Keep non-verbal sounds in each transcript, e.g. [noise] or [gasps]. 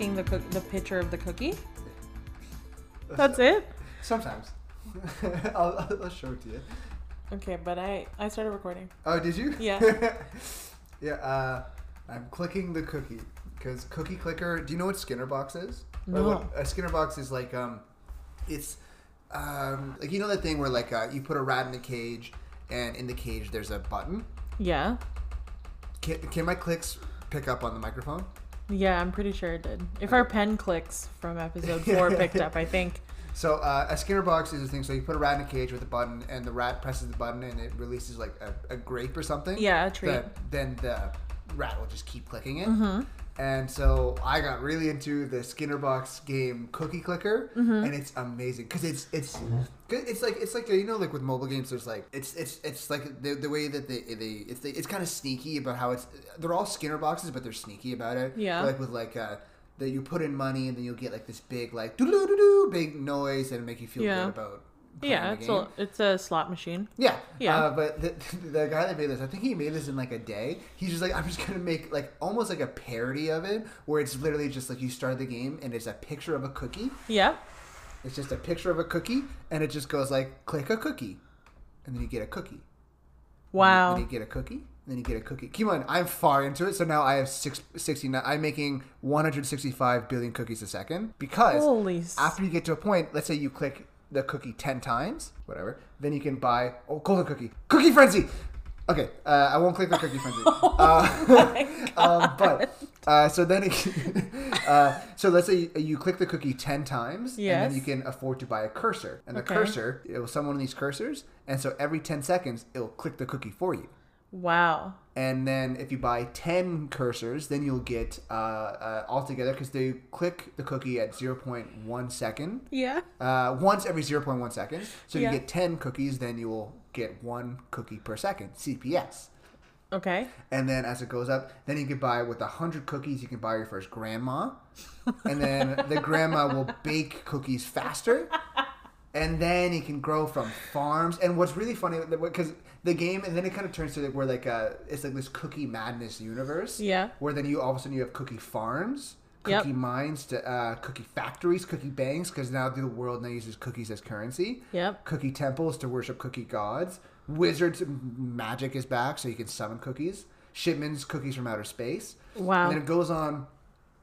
clicking the cook- the picture of the cookie? That's it. Sometimes. [laughs] I'll, I'll, I'll show it to you. Okay, but I I started recording. Oh, did you? Yeah. [laughs] yeah. Uh, I'm clicking the cookie because Cookie Clicker. Do you know what Skinner Box is? No. what- a Skinner Box is like um, it's um like you know that thing where like uh, you put a rat in a cage and in the cage there's a button. Yeah. Can, can my clicks pick up on the microphone? Yeah, I'm pretty sure it did. If our pen clicks from episode [laughs] four picked up, I think. So uh, a Skinner box is a thing. So you put a rat in a cage with a button, and the rat presses the button, and it releases like a, a grape or something. Yeah, a treat. That, then the rat will just keep clicking it. Mm-hmm. And so I got really into the Skinner box game Cookie Clicker, Mm-hmm. and it's amazing because it's it's it's like it's like you know like with mobile games there's like it's it's it's like the, the way that they they it's they, it's kind of sneaky about how it's they're all Skinner boxes but they're sneaky about it. Yeah. Like with like uh that you put in money and then you'll get like this big like doo doo doo doo big noise and make you feel Yeah. good about Yeah, it's a it's a slot machine. Yeah, Yeah. Uh, but the, [laughs] the guy that made this, I think he made this in like a day. He's just like, I'm just gonna make like almost like a parody of it, where it's literally just like you start the game and it's a picture of a cookie. Yeah. It's just a picture of a cookie, and it just goes like, click a cookie, and then you get a cookie. Wow. Then you get a cookie. and Then you get a cookie. Keep on, I'm far into it, so now I have six, 69. I'm making 165 billion cookies a second because Holy. after you get to a point, let's say you click the cookie 10 times, whatever, then you can buy, oh, golden cookie. Cookie Frenzy! Okay, uh, I won't click the Cookie Frenzy. [laughs] uh, [laughs] um, but, uh, so then, it, [laughs] uh, so let's say you, you click the cookie 10 times, and then you can afford to buy a cursor. And the Okay. cursor, it will summon one of these cursors, and so every 10 seconds, it'll click the cookie for you. Wow. And then if you buy 10 cursors, then you'll get uh, uh, altogether, because they click the cookie at 0.1 second, Yeah. uh, once every 0.1 seconds. So if Yeah. you get 10 cookies, then you will get one cookie per second, CPS. Okay. And then as it goes up, then you can buy with 100 cookies, you can buy your first grandma. And then the grandma will bake cookies faster. And then you can grow from farms. And what's really funny, because the game, and then it kind of turns to like, where like uh, it's like this cookie madness universe. Yeah. Where then you all of a sudden you have cookie farms, Yep. cookie mines, to uh, cookie factories, cookie banks, because now the world now uses cookies as currency. Yep. Cookie temples to worship cookie gods. Wizards magic is back, so you can summon cookies. Shipments cookies from outer space. Wow. And then it goes on.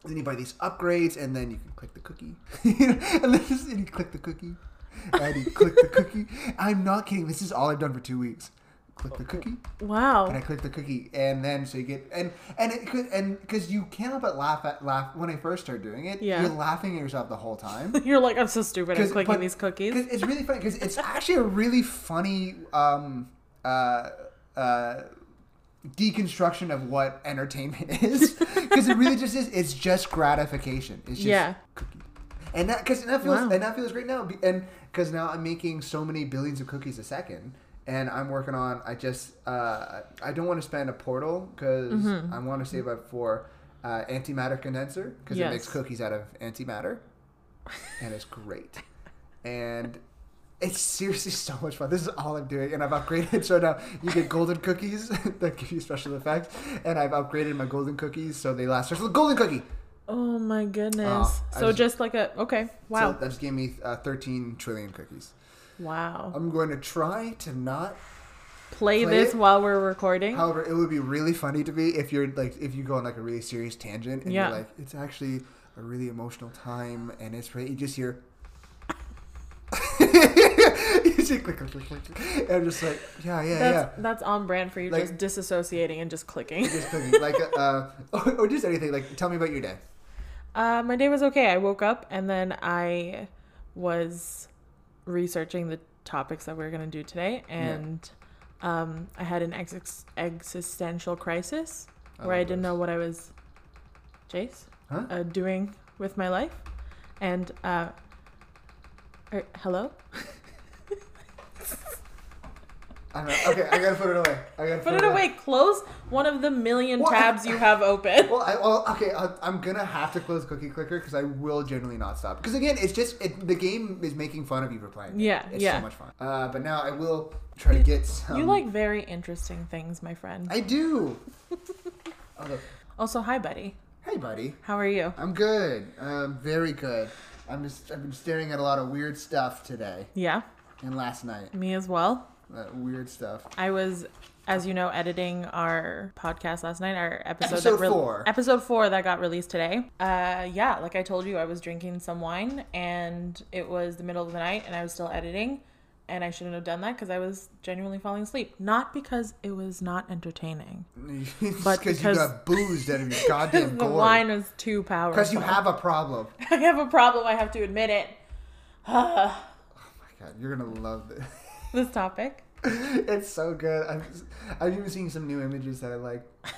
Then you buy these upgrades, and then you can click the cookie, [laughs] and then [laughs] you click the cookie, [laughs] and you click the cookie. I'm not kidding. This is all I've done for two weeks. Click the cookie, Wow. and I click the cookie, and then so you get and and it could and because you can't help but laugh at laugh when I first started doing it. Yeah. You're laughing at yourself the whole time. [laughs] You're like, I'm so stupid. I'm clicking but- these cookies. it's really funny because it's [laughs] actually a really funny um, uh, uh, deconstruction of what entertainment is. Because it really just is. It's just gratification. It's just Yeah. cookie. And that because that feels Wow. and that feels great now. And because now I'm making so many billions of cookies a second. And I'm working on. I just. Uh, I don't want to spend a portal because Mm-hmm. I want to save up for uh, antimatter condenser because it makes cookies out of antimatter, and it's great. and it's seriously [laughs] so much fun. This is all I'm doing, and I've upgraded. So now you get golden cookies [laughs] that give you special effects, and I've upgraded my golden cookies so they last. So golden cookie. Oh my goodness. I so just- just like a okay. Wow. So that just gave me uh, 13 trillion cookies. wow. I'm going to try to not. Play, play this it. while we're recording. However, it would be really funny to me if you're like if you go on like a really serious tangent and Yeah. you're like it's actually a really emotional time and it's right. You just hear. [laughs] you just click, click, click, click, and I'm just like, yeah, yeah, that's yeah. that's on brand for you. Like- just disassociating and just clicking. Just clicking, like, uh, [laughs] or, or just anything. Like, tell me about your day. Uh, my day was okay. I woke up and then I was researching the topics that we are going to do today, and um, I had an ex- existential crisis where I didn't know what I was, Jace, Huh? uh, doing with my life, and uh, er, hello, [laughs] I don't know. Okay, I gotta put it away. I gotta put it away. Close one of the million Well, I- tabs you have open. Well, I, well, okay. I, I'm gonna have to close Cookie Clicker because I will generally not stop. Because again, it's just it, the game is making fun of you for playing. it. Yeah, it's yeah. so much fun. Uh, but now I will try to get some. you like very interesting things, my friend. I do. [laughs] Also, hi, buddy. hey, Hey, buddy. How are you? I'm good. Um, very good. I'm just. I've been staring at a lot of weird stuff today Yeah, and last night. me as well. Uh, weird stuff. I was, as you know, editing our podcast last night, our episode Episode re- four. episode four that got released today. Uh, yeah, like I told you, I was drinking some wine, and it was the middle of the night, and I was still editing, and I shouldn't have done that because I was genuinely falling asleep. Not because it was not entertaining, [laughs] but because you got boozed out of your [laughs] goddamn the gourd. wine was too powerful. Because you have a problem. [laughs] I have a problem. I have to admit it. [sighs] Oh my God, you're gonna love this. This topic. [laughs] it's so good. I'm, I'm even seeing some new images that I like. [laughs]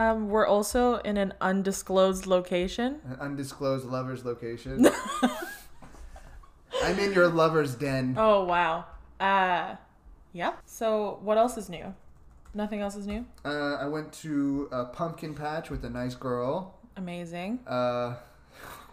Um, we're also in an undisclosed location. An undisclosed lover's location. [laughs] I'm in your lover's den. Oh wow. Uh yeah. So what else is new? Nothing else is new? Uh, I went to a pumpkin patch with a nice girl. Amazing. Uh,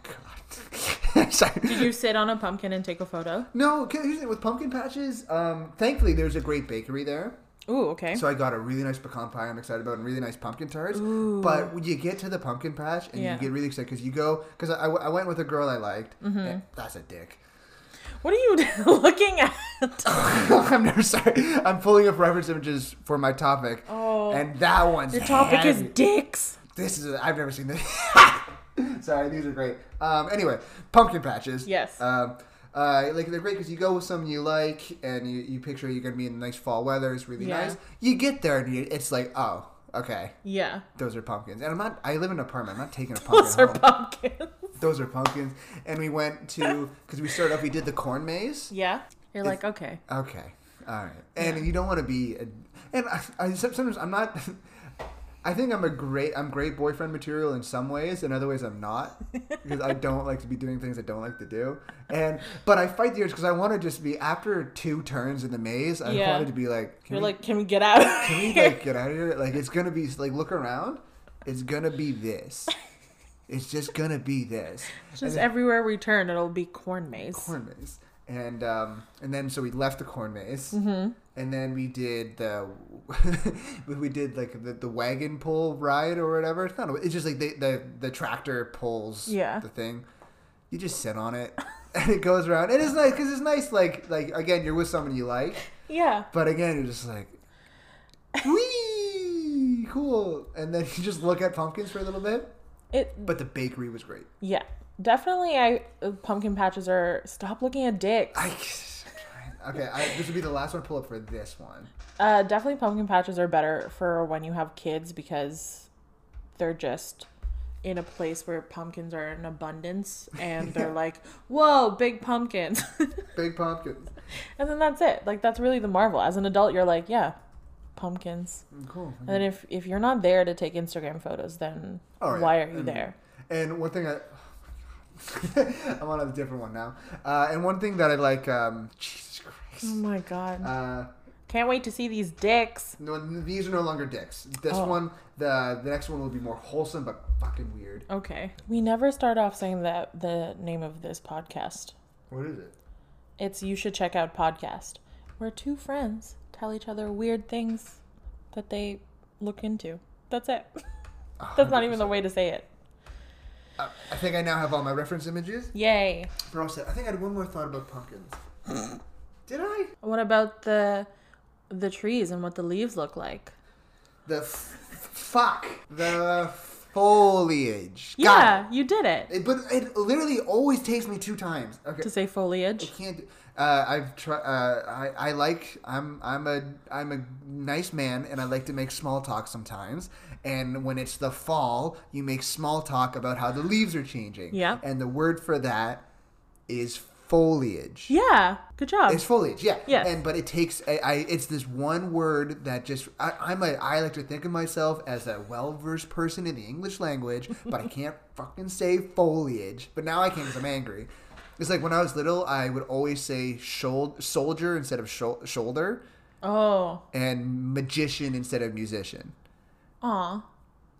God. [laughs] Did you sit on a pumpkin and take a photo? No, here's with pumpkin patches, um, thankfully there's a great bakery there. Ooh, okay. So I got a really nice pecan pie I'm excited about and really nice pumpkin tarts. But when you get to the pumpkin patch and Yeah. you get really excited because you go, because I, I went with a girl I liked. Mm-hmm. and that's a dick. What are you [laughs] looking at? [laughs] I'm never sorry. I'm pulling up reference images for my topic. Oh. And that one's Your topic is dicks. This is I've never seen this. [laughs] Sorry, these are great. Um, anyway, pumpkin patches. Yes. Um, uh, like they're great because you go with someone you like, and you, you picture you're gonna be in nice fall weather. It's really Yeah. nice. You get there and you, it's like, oh, okay, Yeah. those are pumpkins. And I'm not. I live in an apartment. I'm not taking a [laughs] pumpkin Those are home. pumpkins. those are pumpkins. And we went to [laughs] because we started off. We did the corn maze. Yeah. You're like, okay. Okay. All right. And you don't want to be. A, and I, I sometimes I'm not. I think I'm a great I'm great boyfriend material in some ways, in other ways I'm not because I don't like to be doing things I don't like to do. And but I fight the urge because I want to just be after two turns in the maze. I Yeah. wanted to be like, can You're we, like, can we get out? of can we like get out of here? Like it's gonna be like look around. It's gonna be this. It's just gonna be this. [laughs] Just then- everywhere we turn, it'll be corn maze. corn maze. And um, and then so we left the corn maze, Mm-hmm. And then we did the [laughs] we did like the, the wagon pull ride or whatever. It's not. a- It's just like the the, the tractor pulls Yeah. the thing. You just sit on it, [laughs] and it goes around. It is nice because it's nice. Like like again, you're with someone you like, Yeah. but again, you're just like, wee, cool. And then [laughs] you just look at pumpkins for a little bit. It But the bakery was great. yeah. Definitely I uh, pumpkin patches are stop looking at dicks. I. Okay, I, this would be the last one to pull up for this one. Uh, definitely pumpkin patches are better for when you have kids because they're just in a place where pumpkins are in abundance and they're [laughs] like, whoa, big pumpkins. [laughs] Big pumpkins. and then that's it. Like, that's really the marvel. As an adult, you're like, yeah, pumpkins. Cool. And then if, if you're not there to take Instagram photos, then right. why are you And- there? And one thing I, [laughs] I'm on a different one now. Uh, and one thing that I like, um, Jesus Christ. Oh my god. Uh, Can't wait to see these dicks. no, these are no longer dicks. This Oh. one, the the next one will be more wholesome but fucking weird. Okay. We never start off saying that the name of this podcast. What is it? It's You Should Check Out Podcast, where two friends tell each other weird things that they look into. That's it. [laughs] That's not even the way to say it. Uh, I think I now have all my reference images. Yay. We're all set. I think I had one more thought about pumpkins. [laughs] Did I? What about the the trees and what the leaves look like? The f- fuck the foliage. Got Yeah, you did it. it. It- But it literally always takes me two times. Okay. To say I foliage. can't. Uh, I've tried. Uh, I I like. I'm I'm a I'm a nice man, and I like to make small talk sometimes. And when it's the fall, you make small talk about how the leaves are changing. Yeah. And the word for that is foliage. Yeah. Good job. It's foliage, yeah. Yes. And but it takes I, I it's this one word that just I, I'm a I like to think of myself as a well versed person in the English language, but I can't fucking say foliage. But now I can because I'm angry. It's like when I was little, I would always say shol- soldier instead of shou- shoulder, oh. and magician instead of musician. Aw.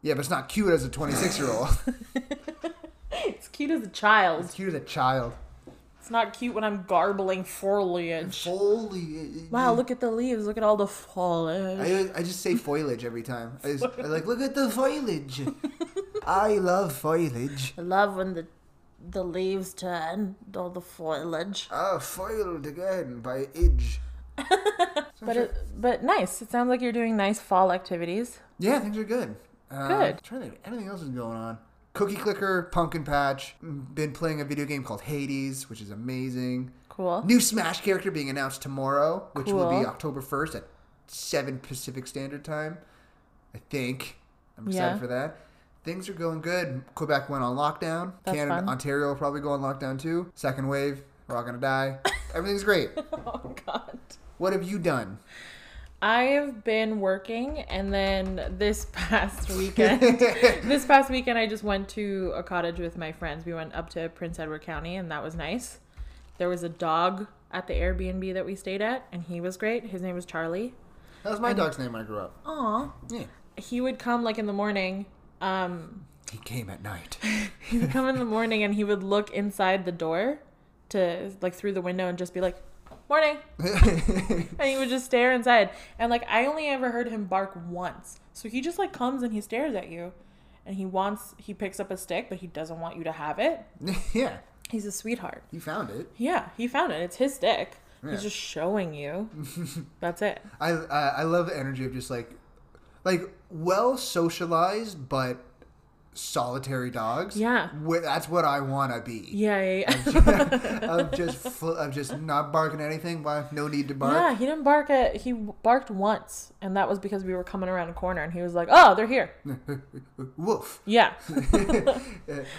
Yeah, but it's not cute as a 26 year old. [laughs] [laughs] It's cute as a child. It's cute as a child. It's not cute when I'm garbling foliage. Foliage. Wow, look at the leaves. Look at all the foliage. I, I just say foliage every time. I, just, I like [laughs] look at the foliage. I love foliage. I love when the the leaves turn, all the foliage. Ah, foiled again by age. [laughs] But it, but nice. It sounds like you're doing nice fall activities. Yeah, things are good. Uh, Good. trying to think, anything else is going on. Cookie Clicker, Pumpkin Patch. Been playing a video game called Hades, which is amazing. Cool. New Smash character being announced tomorrow, which will be October 1st at 7 Pacific Standard Time. I think. I'm excited Yeah. for that. Things are going good. Quebec went on lockdown. That's Canada, fun. Ontario will probably go on lockdown too. Second wave. We're all going to die. [laughs] Everything's great. [laughs] Oh God. What have you done? I've been working, and then this [laughs] past weekend, this past weekend, I just went to a cottage with my friends. We went up to Prince Edward County, and that was nice. There was a dog at the Airbnb that we stayed at, and he was great. His name was Charlie. That was my dog's name when I grew up. Aw. Yeah. He would come like in the morning. Um, He came at night. [laughs] he would come in the morning, and he would look inside the door, to like through the window, and just be like, "Morning." [laughs] and he would just stare inside and like i only ever heard him bark once so he just like comes and he stares at you and he wants he picks up a stick but he doesn't want you to have it [laughs] yeah. he's a sweetheart He found it. yeah he found it it's his stick Yeah. he's just showing you that's it I, I I love the energy of just like like well socialized but solitary dogs. Yeah. Wh- that's what I want to be. yeah yeah yeah. of [laughs] just full, of just not barking at anything. Why? No need to bark. yeah he didn't bark at he barked once and that was because we were coming around a corner and he was like oh they're here [laughs] Woof. yeah [laughs] Uh,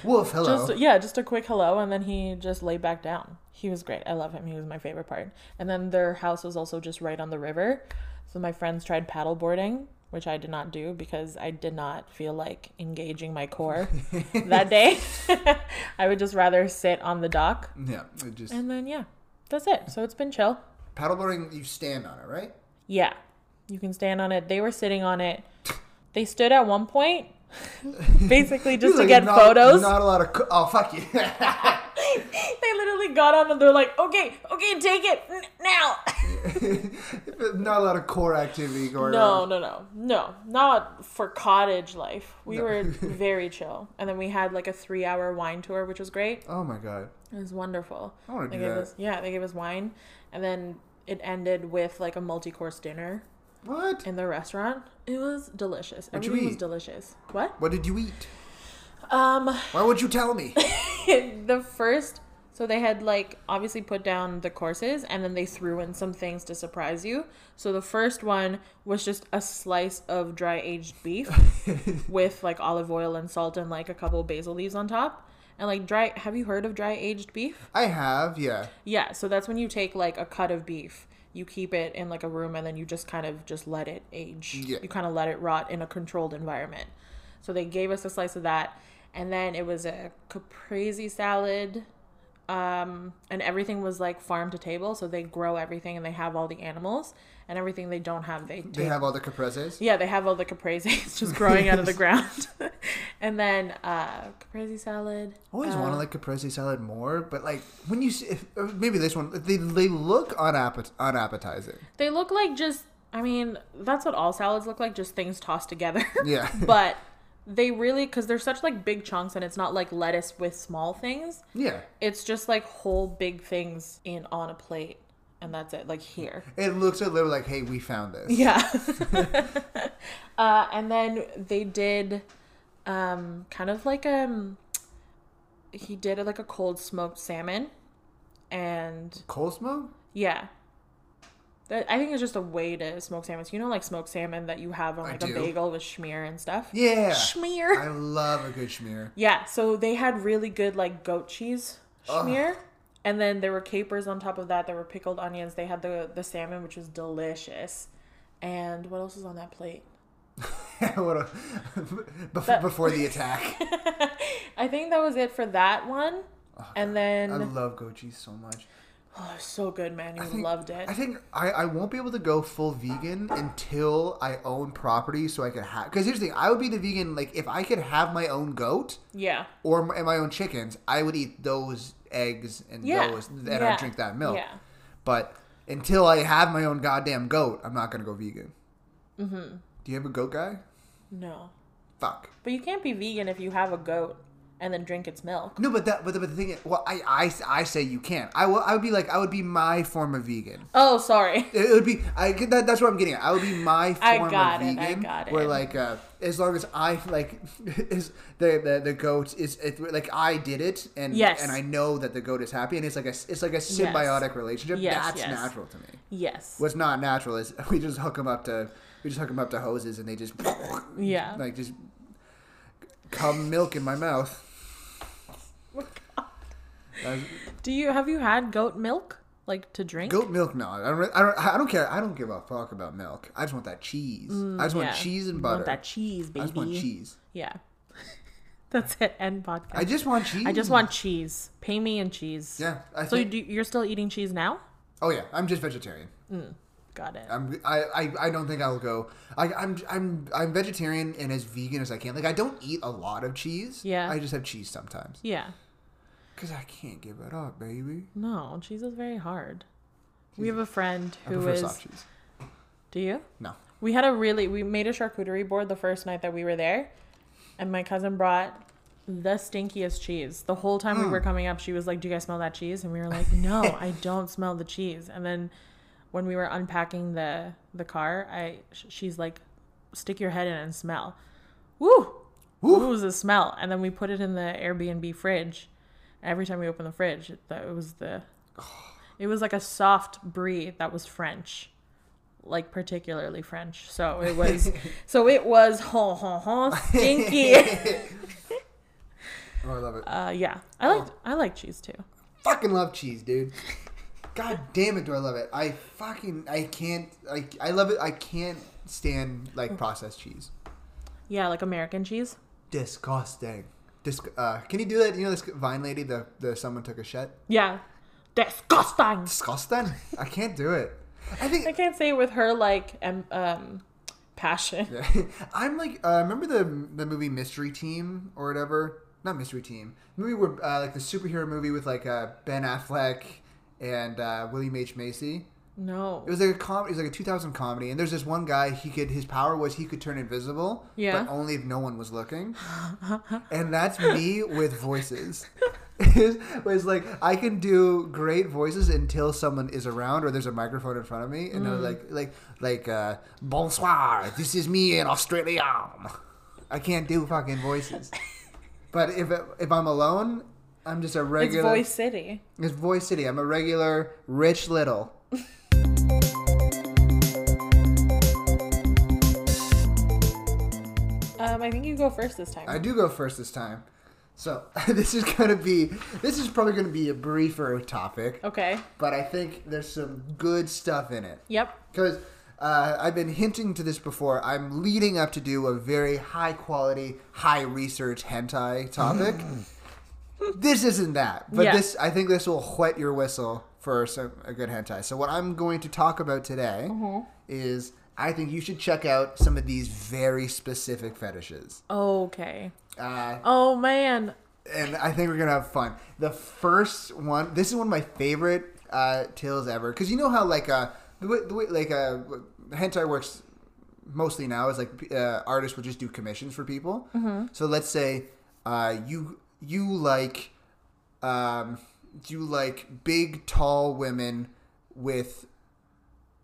Woof. Hello. Just yeah, just a quick hello, and then he just laid back down. He was great. I love him. He was my favorite part. And then their house was also just right on the river, so my friends tried paddle boarding, which I did not do because I did not feel like engaging my core [laughs] that day. [laughs] I would just rather sit on the dock, yeah. Just and then yeah, that's it. So it's been chill. paddleboarding. You stand on it, right? Yeah, you can stand on it. They were sitting on it. They stood at one point, [laughs] basically just to Like, get not- photos. Not a lot of. Co- oh fuck you. [laughs] they literally got on and they're like, okay, okay, take it n- now. [laughs] not a lot of core activity going no, on. no, no, no, no, not for cottage life. We No. were very chill, and then we had like a three-hour wine tour, which was great. Oh my god. It was wonderful. I want to do gave that. us, yeah, they gave us wine, and then it ended with like a multi-course dinner What? in the restaurant. It was delicious. What'd you Everything was eat? delicious. What? What did you eat? Um, Why would you tell me? [laughs] the first so they had like obviously put down the courses and then they threw in some things to surprise you so the first one was just a slice of dry aged beef [laughs] with like olive oil and salt and like a couple basil leaves on top and like dry have you heard of dry aged beef I have, yeah. yeah so that's when you take like a cut of beef you keep it in like a room and then you just kind of just let it age Yeah. you kind of let it rot in a controlled environment so they gave us a slice of that and then it was a caprese salad um and everything was like farm to table so they grow everything and they have all the animals and everything they don't have they They have all the capreses. yeah, they have all the caprese [laughs] just growing out of the [laughs] ground. [laughs] and then uh caprese salad. I always uh, to like caprese salad more, but like when you see, if, maybe this one, they they look unappet- unappetizing. They look like just I mean, that's what all salads look like, just things tossed together. Yeah. but they really cuz they're such like big chunks and it's not like lettuce with small things. Yeah, It's just like whole big things in on a plate and that's it, like here. it looks a little like, hey, we found this. Yeah. [laughs] [laughs] uh, and then they did um, kind of like um he did like a cold smoked salmon and Cold smoke? yeah. That, I think it's just a way to smoke salmon. So you know like smoked salmon that you have on like a bagel with schmear and stuff? Yeah. Schmear. I love a good schmear. Yeah, so they had really good like goat cheese schmear. And then there were capers on top of that. There were pickled onions. They had the the salmon, which was delicious. And what else was on that plate? [laughs] what a, bef- That- before the attack. [laughs] I think that was it for that one. Oh, and then I love goat cheese so much. Oh, so good, man. You think- loved it. I think I, I won't be able to go full vegan until I own property so I can have. Because here's the thing I would be the vegan, like, if I could have my own goat yeah. or my, my own chickens, I would eat those eggs and Yeah. those, and yeah. I'd drink that milk. Yeah. But until I have my own goddamn goat, I'm not going to go vegan. Mm-hmm. Do you have a goat guy? No. fuck. But you can't be vegan if you have a goat and then drink its milk. No, but that but the, but the thing is, well, I, I I say you can't. I will. I would be like I would be my form of vegan. Oh, sorry. It would be I that, that's what I'm getting at. I would be my I form got of it, I vegan. Where like uh, as long as I like [laughs] is the the, the goat is it, like I did it and Yes. and I know that the goat is happy and it's like a it's like a symbiotic relationship. Yes, that's yes. natural to me. Yes. What's not natural is [laughs] we just hook them up to we just hook them up to hoses and they just Yeah. [laughs] like just come milk in my mouth. [laughs] That's- Do you have you had goat milk like to drink? Goat milk, no. I don't. I don't. I don't care. I don't give a fuck about milk. I just want that cheese. I just want Yeah. cheese and You butter. Want that cheese, baby. I just want cheese. Yeah. [laughs] That's it. End podcast. I just want cheese. I just want cheese. Pay me in cheese. Yeah. I So you think, do, you're still eating cheese now? oh yeah. I'm just vegetarian. Mm, Got it. I'm. I. I, I don't think I'll go. I, I'm. I'm. I'm vegetarian and as vegan as I can. Like I don't eat a lot of cheese. Yeah. I just have cheese sometimes. yeah. Cause I can't give it up, baby. No, cheese is very hard. We have a friend who is. soft cheese. Do you? No. We had a really we made a charcuterie board the first night that we were there, and my cousin brought the stinkiest cheese. The whole time we Hmm. were coming up, she was like, "Do you guys smell that cheese?" And we were like, [laughs] "No, I don't smell the cheese." And then when we were unpacking the the car, I she's like, "Stick your head in and smell." Woo! Woo. What was the smell? And then we put it in the Airbnb fridge. Every time we opened the fridge, it, that it was the it was like a soft brie that was French like particularly French. So it was [laughs] so it was ho ho ho stinky. [laughs] Oh, I love it. uh yeah. I like I like cheese too. fucking love cheese, dude. [laughs] God damn it, do I love it? I fucking I can't like I love it. I can't stand like processed cheese. Yeah, like American cheese. Disgusting. Dis- uh, can you do that? You know this Vine lady, the the someone took a shit. Yeah. Disgusting. Disgusting. I can't do it. I think I can't say it with her like um, passion. [laughs] I'm like uh, remember the the movie Mystery Team or whatever. Not Mystery Team. The movie where uh, like the superhero movie with like uh, Ben Affleck and uh, William H Macy. No. It was like a com- It was like a 2000 comedy, and there's this one guy. He could his power was he could turn invisible, Yeah. but only if no one was looking. [laughs] and that's me with voices. [laughs] [laughs] It was like I can do great voices until someone is around or there's a microphone in front of me, and they're like like like uh, bonsoir. This is me in Australia. I can't do fucking voices. But if if I'm alone, I'm just a it's regular. Voice City. It's Voice City. I'm a regular Rich Little. Um I think you go first this time. I do go first this time. So [laughs] this is gonna be this is probably gonna be a briefer topic, okay. but I think there's some good stuff in it Yep. because uh, I've been hinting to this before. I'm leading up to do a very high quality, high research hentai topic. [laughs] this isn't that, but Yeah. this I think this will whet your whistle for some a good hentai. So what I'm going to talk about today is I think you should check out some of these very specific fetishes. Okay. Uh, Oh man. and I think we're gonna have fun. The first one, this is one of my favorite uh, tales ever, because you know how like uh, the way, the way like uh, hentai works mostly now is like uh, artists will just do commissions for people. So let's say uh, you you like um, you like big tall women with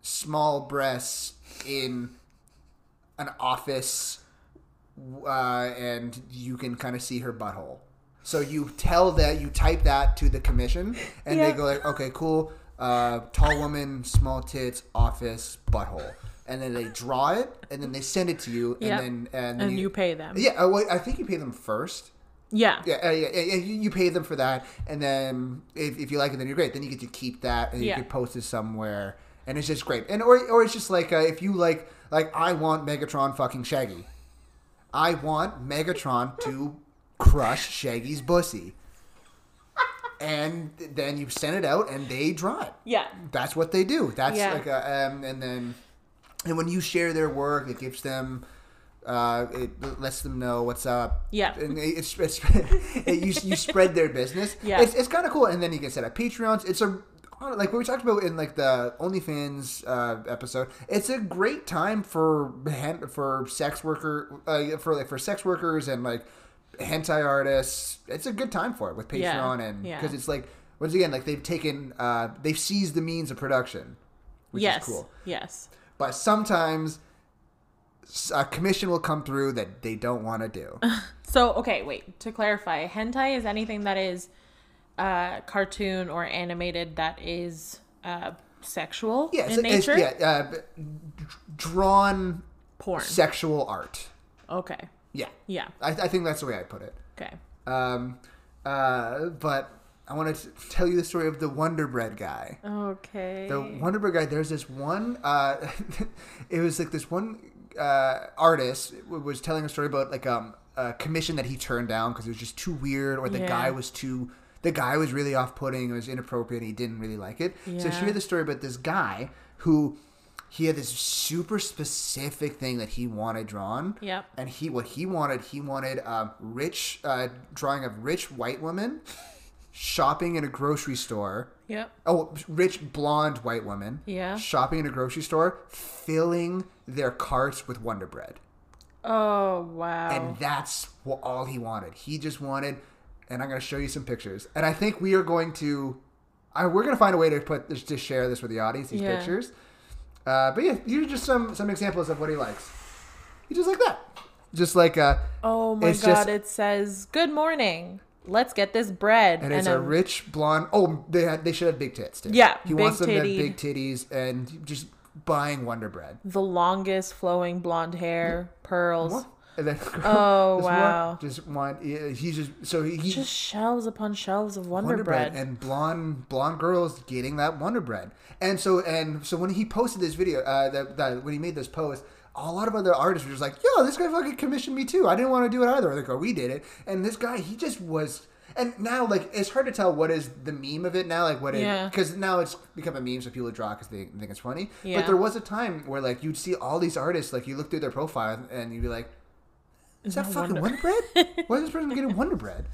small breasts in an office uh, and you can kind of see her butthole. So you tell that you type that to the commission, and Yeah. they go like, "Okay, cool, uh, tall woman, small tits, office, butthole," and then they draw it, and then they send it to you, and Yep. then and, And you pay them. Yeah, uh, well, I think you pay them first. Yeah. Yeah, uh, yeah, yeah, you you pay them for that, and then if, if you like it, then you're great. Then you get to keep that, and you Yeah. can post it somewhere, and it's just great. And or or it's just like uh, if you like like I want Megatron fucking Shaggy, I want Megatron to crush Shaggy's pussy, and then you send it out, and they draw it. Yeah. That's what they do. That's Yeah. like a, um, and then and when you share their work, it gives them. Uh, it lets them know what's up. Yeah. and it- it's, it's [laughs] it, you you spread their business. Yeah. it's, it's kind of cool. And then you can set up Patreons. It's a I don't know, like what we talked about in like the OnlyFans uh, episode, it's a great time for for sex worker uh, for like for sex workers and like hentai artists. It's a good time for it with Patreon Yeah, and yeah. because it's like once again like they've taken uh, they've seized the means of production, which yes. is cool. Yes. But sometimes a commission will come through that they don't want to do. [laughs] So, okay, wait. To clarify, hentai is anything that is uh, cartoon or animated that is uh, sexual Yeah, in it's, nature. it's, yeah, uh, drawn Porn. sexual art. Okay. Yeah, Yeah. I, I think that's the way I put it. Okay. Um, uh, but I want to tell you the story of the Wonder Bread guy. Okay. The Wonder Bread guy. There's this one. Uh, [laughs] it was like this one uh, artist was telling a story about like um, a commission that he turned down because it was just too weird, or the Yeah. guy was too. The guy was really off-putting. It was inappropriate. And he didn't really like it. So Yeah. she heard the story about this guy who he had this super specific thing that he wanted drawn. Yep. And he what he wanted he wanted um, rich uh, drawing of rich white women shopping in a grocery store. Yep. Oh, rich blonde white woman. Yeah. Shopping in a grocery store, filling their carts with Wonder Bread, Oh wow. and that's what, all he wanted. He just wanted, and I'm going to show you some pictures. And I think we are going to, I, we're going to find a way to put this, to share this with the audience. These Yeah. pictures. Uh, but yeah, these are just some some examples of what he likes. He just like that, just like uh, oh my god! just- it says, "Good morning. Let's get this bread." and it's a rich blonde. Oh, they had they should have big tits too. Yeah, he wants them big to have big titties and just buying Wonder Bread. the longest flowing blonde hair, pearls, What? And then, [laughs] Oh, one wow. just yeah, he's just so he, he just shelves upon shelves of Wonder, bread. and blonde blonde girls getting that Wonder Bread. And so and so when he posted this video, uh, that, that when he made this post, a lot of other artists were just like, "Yo, this guy fucking commissioned me too. I didn't want to do it either." Like, oh, we did it. And this guy, he just was. And now, like, it's hard to tell what is the meme of it now, like what it, Yeah. because now it's become a meme, so people draw because they think it's funny. Yeah. But there was a time where like you'd see all these artists, like you look through their profile and you'd be like, is that No fucking Wonder- Bread? [laughs] Why is this person getting Wonder Bread?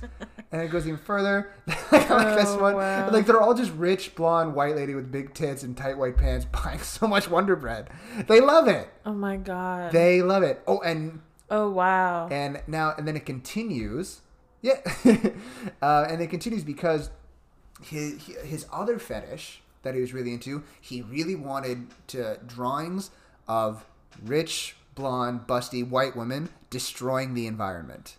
And it goes even further. [laughs] like this one. wow. Like they're all just rich, blonde, white lady with big tits and tight white pants [laughs] buying so much Wonder Bread. They love it. oh my god! They love it. Oh, and oh wow! and now and then it continues. Yeah, uh, and it continues because his his other fetish that he was really into, he really wanted to drawings of rich, blonde, busty white women destroying the environment.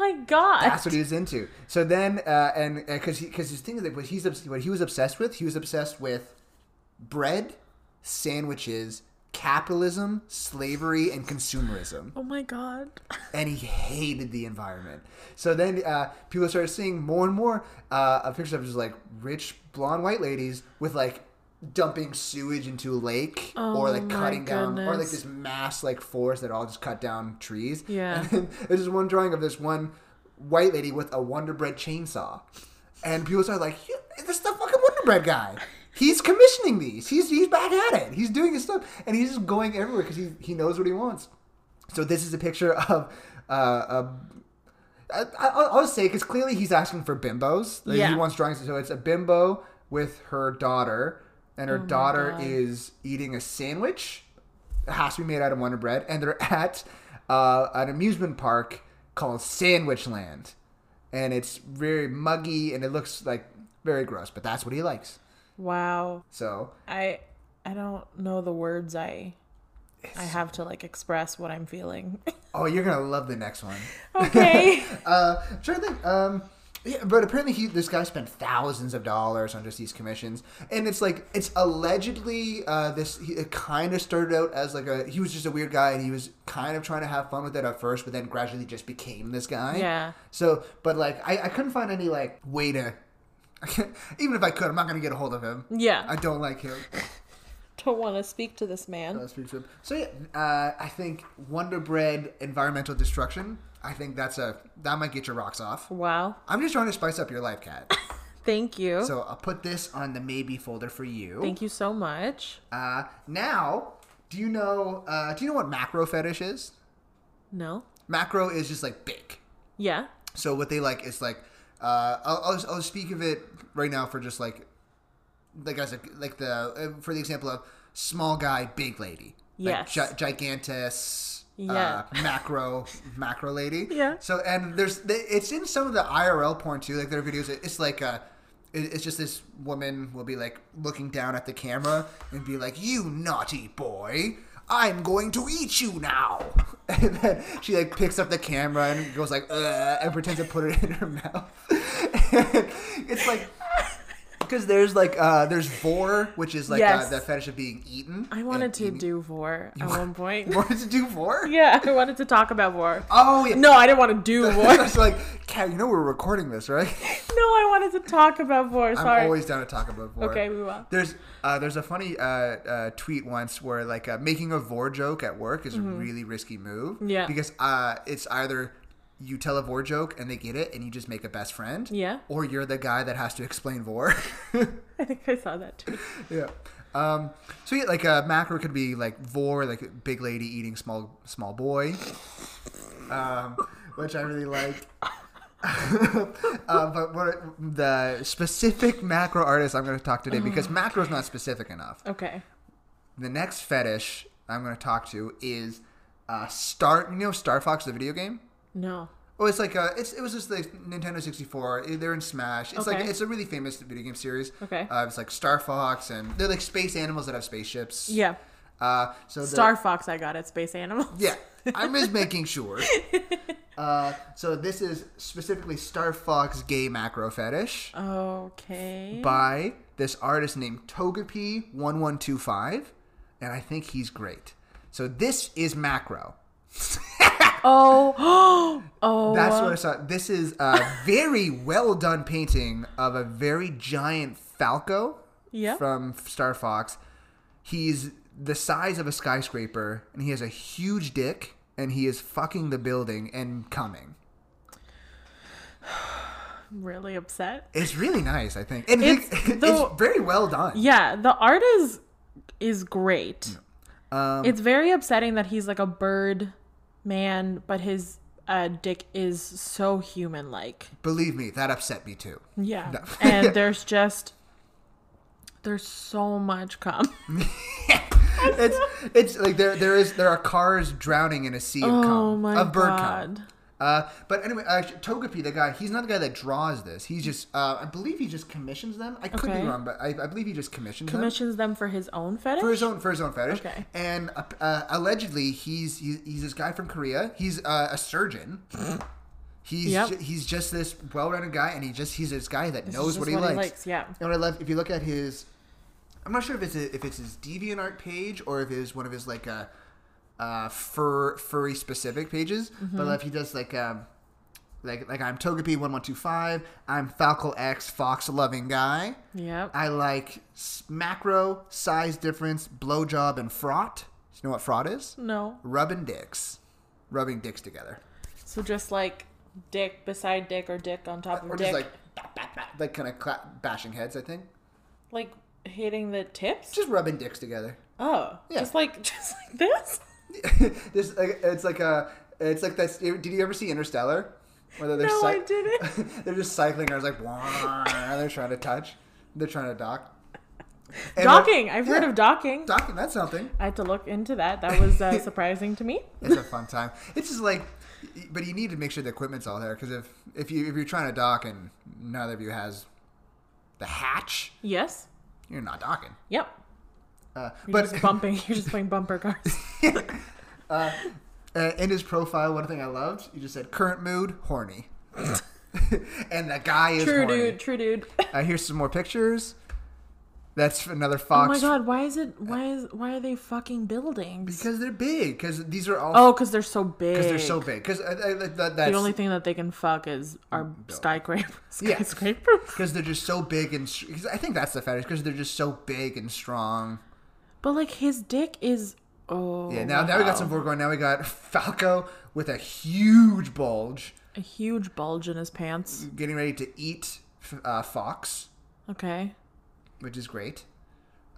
Oh my god! That's what he was into. So then, uh, and because because his thing is that what he's what he was obsessed with, he was obsessed with bread, sandwiches, capitalism, slavery, and consumerism, oh my god! and he hated the environment. So then, uh, people started seeing more and more uh, pictures of just like rich blonde white ladies with like dumping sewage into a lake or Oh like my cutting down or like this mass like forest that all just cut down trees. [laughs] Yeah. And then there's this one drawing of this one white lady with a Wonder Bread chainsaw. And people start like, "Yeah, this is the fucking Wonder Bread guy. He's commissioning these. He's he's back at it. He's doing his stuff. And he's just going everywhere because he, he knows what he wants. So this is a picture of uh, a I, I'll, I'll say because clearly he's asking for bimbos. Like, Yeah. He wants drawings. So it's a bimbo with her daughter, and her Oh daughter God. is eating a sandwich. It has to be made out of Wonder Bread, and they're [laughs] at uh, an amusement park called Sandwich Land, and it's very muggy and it looks like very gross. But that's what he likes. Wow! So I I don't know the words I I have to like express what I'm feeling. [laughs] oh, you're gonna love the next one. okay. [laughs] Uh, to think. Um, yeah, but apparently he, this guy spent thousands of dollars on just these commissions, and it's like it's allegedly uh, this. He, it kind of started out as like a he was just a weird guy, and he was kind of trying to have fun with it at first, but then gradually just became this guy. Yeah. So, but like I, I couldn't find any like way to. [laughs] Even if I could, I'm not gonna get a hold of him. Yeah. I don't like him. [laughs] don't want to speak to this man. Let's speak to him. So yeah, uh, I think Wonder Bread environmental destruction. I think that's a that might get your rocks off. Wow. I'm just trying to spice up your life, Cat. [laughs] Thank you. So I'll put this on the maybe folder for you. Thank you so much. Uh, now, do you know? Uh, do you know what macro fetish is? No. Macro is just like big. Yeah. So what they like is like. Uh, I'll, I'll, I'll speak of it right now for just like like as a like the for the example of small guy, big lady. Yes. Like gi- giantess. Yeah. Uh, macro, macro lady. Yeah. So and there's it's in some of the IRL porn too. Like their videos, it's like uh it- it's just this woman will be like looking down at the camera and be like, "You naughty boy, I'm going to eat you now." [laughs] And then she like picks up the camera and goes like, and pretends to put it in her [laughs] mouth. [laughs] And it's like because there's like uh there's vor, which is like Yes. uh, the fetish of being eaten. I wanted and to eating- do vor at one point. [laughs] wanted to do vor. yeah, I wanted to talk about vor. Oh yeah. No, I didn't want to do [laughs] vor. I was like, Kat, you know we're recording this, right? [laughs] no, I wanted to talk about vor. Sorry. I'm always down to talk about vor. okay, we will. There's uh, there's a funny uh, uh, tweet once where like uh, making a vor joke at work is a really risky move. Mm-hmm. Yeah. Because uh, it's either you tell a vor joke and they get it and you just make a best friend. Yeah. Or you're the guy that has to explain vor. [laughs] I think I saw that too. yeah. Um, so yeah, like a macro could be like vor, like a big lady eating small small boy, um, which I really like. [laughs] uh, but what the specific macro artist I'm going to talk today because macro is not specific enough. Okay. The next fetish I'm going to talk to is uh, Star. You know Star Fox, the video game. No. Oh, it's like uh, it's it was just like Nintendo 64. They're in Smash. It's like it's a really famous video game series. Okay. Uh, it's like Star Fox, and they're like space animals that have spaceships. Yeah. Uh, so the- Star Fox, I got it. Space Animal. Yeah, I'm just [laughs] making sure. [laughs] Uh, so this is specifically Star Fox gay macro fetish Okay. by this artist named Togepi1125, and I think he's great. So this is macro. [laughs] Oh. [gasps] oh. That's what I saw. This is a [laughs] very well done painting of a very giant Falco Yeah. from Star Fox. He's the size of a skyscraper, and he has a huge dick, and he is fucking the building and coming. I'm [sighs] really upset. It's really nice, I think, and It's [laughs] it's, the- it's very well done. Yeah, the art is is great. Um, It's very upsetting that he's like a bird man, but his uh, dick is so human like. believe me, that upset me too. Yeah. No. [laughs] and [laughs] there's just there's so much cum. [laughs] it's it's like there there is there are cars drowning in a sea of Oh cum my of bird cum. Uh, but anyway, uh, Togepi, the guy, he's not the guy that draws this. He's just, uh, I believe he just commissions them. I could Okay. be wrong, but I, I believe he just commissions them Commissions them for his own fetish? for his own for his own fetish. Okay. And uh, uh, allegedly, he's, he's he's this guy from Korea. He's uh, a surgeon. He's Yep. ju- he's just this well-rounded guy, and he just he's this guy that This is knows just what he likes. Yeah. And what I love, if you look at his, I'm not sure if it's a, if it's his DeviantArt page or if it's one of his like uh, uh fur furry specific pages. Mm-hmm. But if he does like um like like I'm Togepi one one two five. I'm Falco X Fox loving guy. Yep. I like macro size difference, blowjob, and frot. You know what frot is? no. Rubbing dicks, rubbing dicks together, So just like dick beside dick or dick on top of or dick. just like bat, bat, bat, like kind of cla- bashing heads. I think like hitting the tips? just rubbing dicks together. oh. Yeah. Just like [laughs] just like this? [laughs] This it's like a it's like this. Did you ever see Interstellar? Whether they're No, I didn't. [laughs] they're just cycling. I was like, they're trying to touch. They're trying to dock. And Docking. I've heard of docking. Docking. That's something. I had to look into that. That was uh, [laughs] surprising to me. It's a fun time. It's just like, but you need to make sure the equipment's all there because if if you if you're trying to dock and neither of you has the hatch, Yes. you're not docking. Yep. Uh, You're but just bumping. You're just playing bumper cars. [laughs] uh, uh, in his profile, one thing I loved, you just said current mood horny, [laughs] and the guy is True horny. dude. True dude. [laughs] Uh, here's some more pictures. That's another fox. Oh my god. Why is it? Why is? Why are they fucking buildings? Because they're big. Because these are all. Oh, because they're so big. Because they're so big. Because uh, uh, that, that's The only thing that they can fuck is our skyscraper. Yeah. Skyscraper. because they're just so big and. I think that's the fetish. Because they're just so big and strong. But like his dick is. Oh. Yeah. Now, now we got some more going. Now we got Falco with a huge bulge, A huge bulge in his pants. getting ready to eat uh, Fox, Okay. which is great.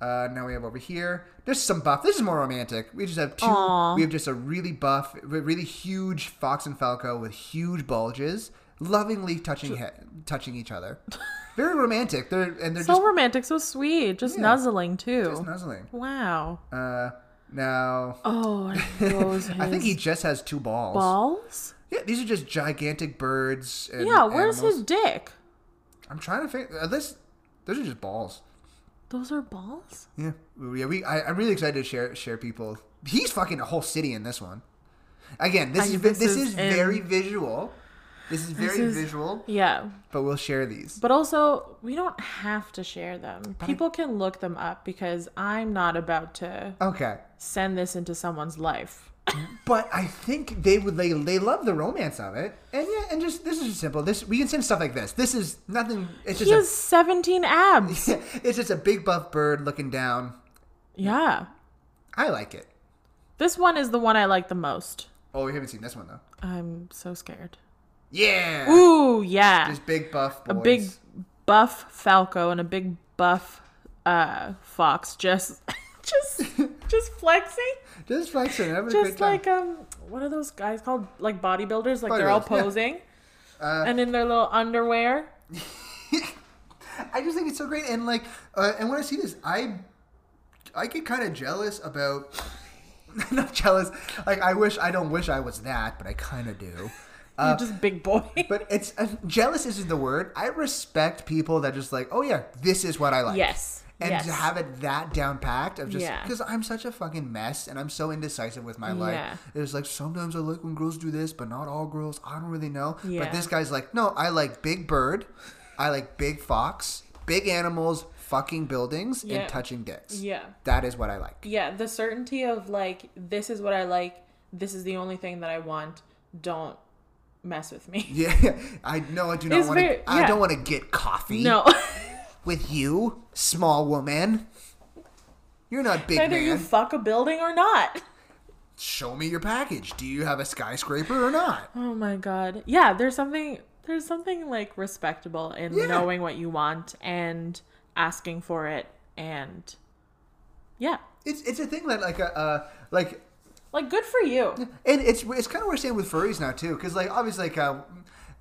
Uh, now we have over here. There's some buff. This is more romantic. We just have two. Aw. We have just a really buff, really huge Fox and Falco with huge bulges, lovingly touching he- touching each other. [laughs] very romantic. They're and they're so just, romantic, so sweet, just Yeah. nuzzling too. just nuzzling. wow. Uh, now Oh, [laughs] I think he just has two balls. balls. Yeah, these are just gigantic birds. And Yeah, where's animals. his dick? I'm trying to figure. Uh, this, those are just balls. Those are balls. Yeah, yeah. We, I, I'm really excited to share share people. He's fucking a whole city in this one. Again, this I- is this this, is is, very visual. This is very is- visual, Yeah, but we'll share these. but also we don't have to share them. People can look them up because I'm not about to Okay, send this into someone's life. [laughs] but I think they would they they love the romance of it, and yeah, and just this is just simple. This we can send stuff like this. This is nothing. It's He just has 17 abs. [laughs] a, it's just a big buff bird looking down. Yeah. I like it. This one is the one I like the most. Oh, we haven't seen this one though. I'm so scared. Yeah, Ooh, yeah. just big buff boys. a big buff falco and a big buff uh fox just [laughs] just [laughs] just flexing just flexing. Having just like um what are those guys called like bodybuilders like they're all Bodybuilders, yeah. posing [laughs] Uh, and in their little underwear I just think it's so great, and like, uh, and when I see this, I, I get kind of jealous about, not jealous. Like, I wish I don't wish I was that, but I kind of do. You're just big boy [laughs] But it's uh, jealous isn't the word. I respect people that just like, oh yeah, this is what I like. yes And yes. to have it that down packed of just Yeah. because I'm such a fucking mess and I'm so indecisive with my Yeah. life. It's like sometimes I like when girls do this, but not all girls. I don't really know. Yeah. But this guy's like, no, I like big bird, I like big fox, big animals, fucking buildings, Yeah. and touching dicks. yeah That is what I like. yeah the certainty of like this is what i like this is the only thing that i want don't mess with me Yeah, I know. I do not want to. very- I don't want to get coffee no [laughs] with you, small woman. You're not big either you fuck a building or not Show me your package. Do you have a skyscraper or not? Oh my god. Yeah, there's something there's something like respectable in Yeah. knowing what you want and asking for it and yeah. It's it's a thing that like a uh, like Like good for you. and it's it's kind of what we're saying with furries now too because like obviously like uh,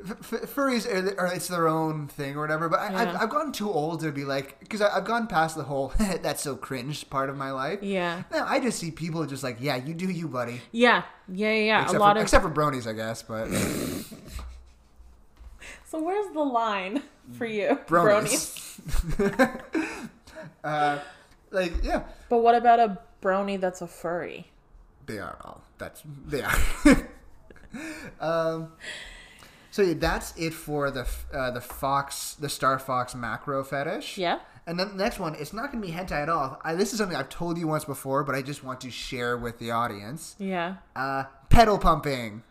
f- f- furries are, are it's their own thing or whatever but I, I've, I've gotten too old to be like because I've gone past the whole [laughs] that's so cringe part of my life Yeah. now I just see people just like yeah you do you buddy Yeah. Yeah, yeah, yeah. except, a lot for, of except for bronies I guess but [laughs] So where's the line for you? bronies, [laughs] uh, like yeah But what about a brony that's a furry? They are all. That's they are. [laughs] um. So yeah, that's it for the uh, the fox, the star fox macro fetish. Yeah? And then the next one, it's not going to be hentai at all. I, this is something I've told you once before, but I just want to share with the audience. Yeah. Uh, pedal pumping.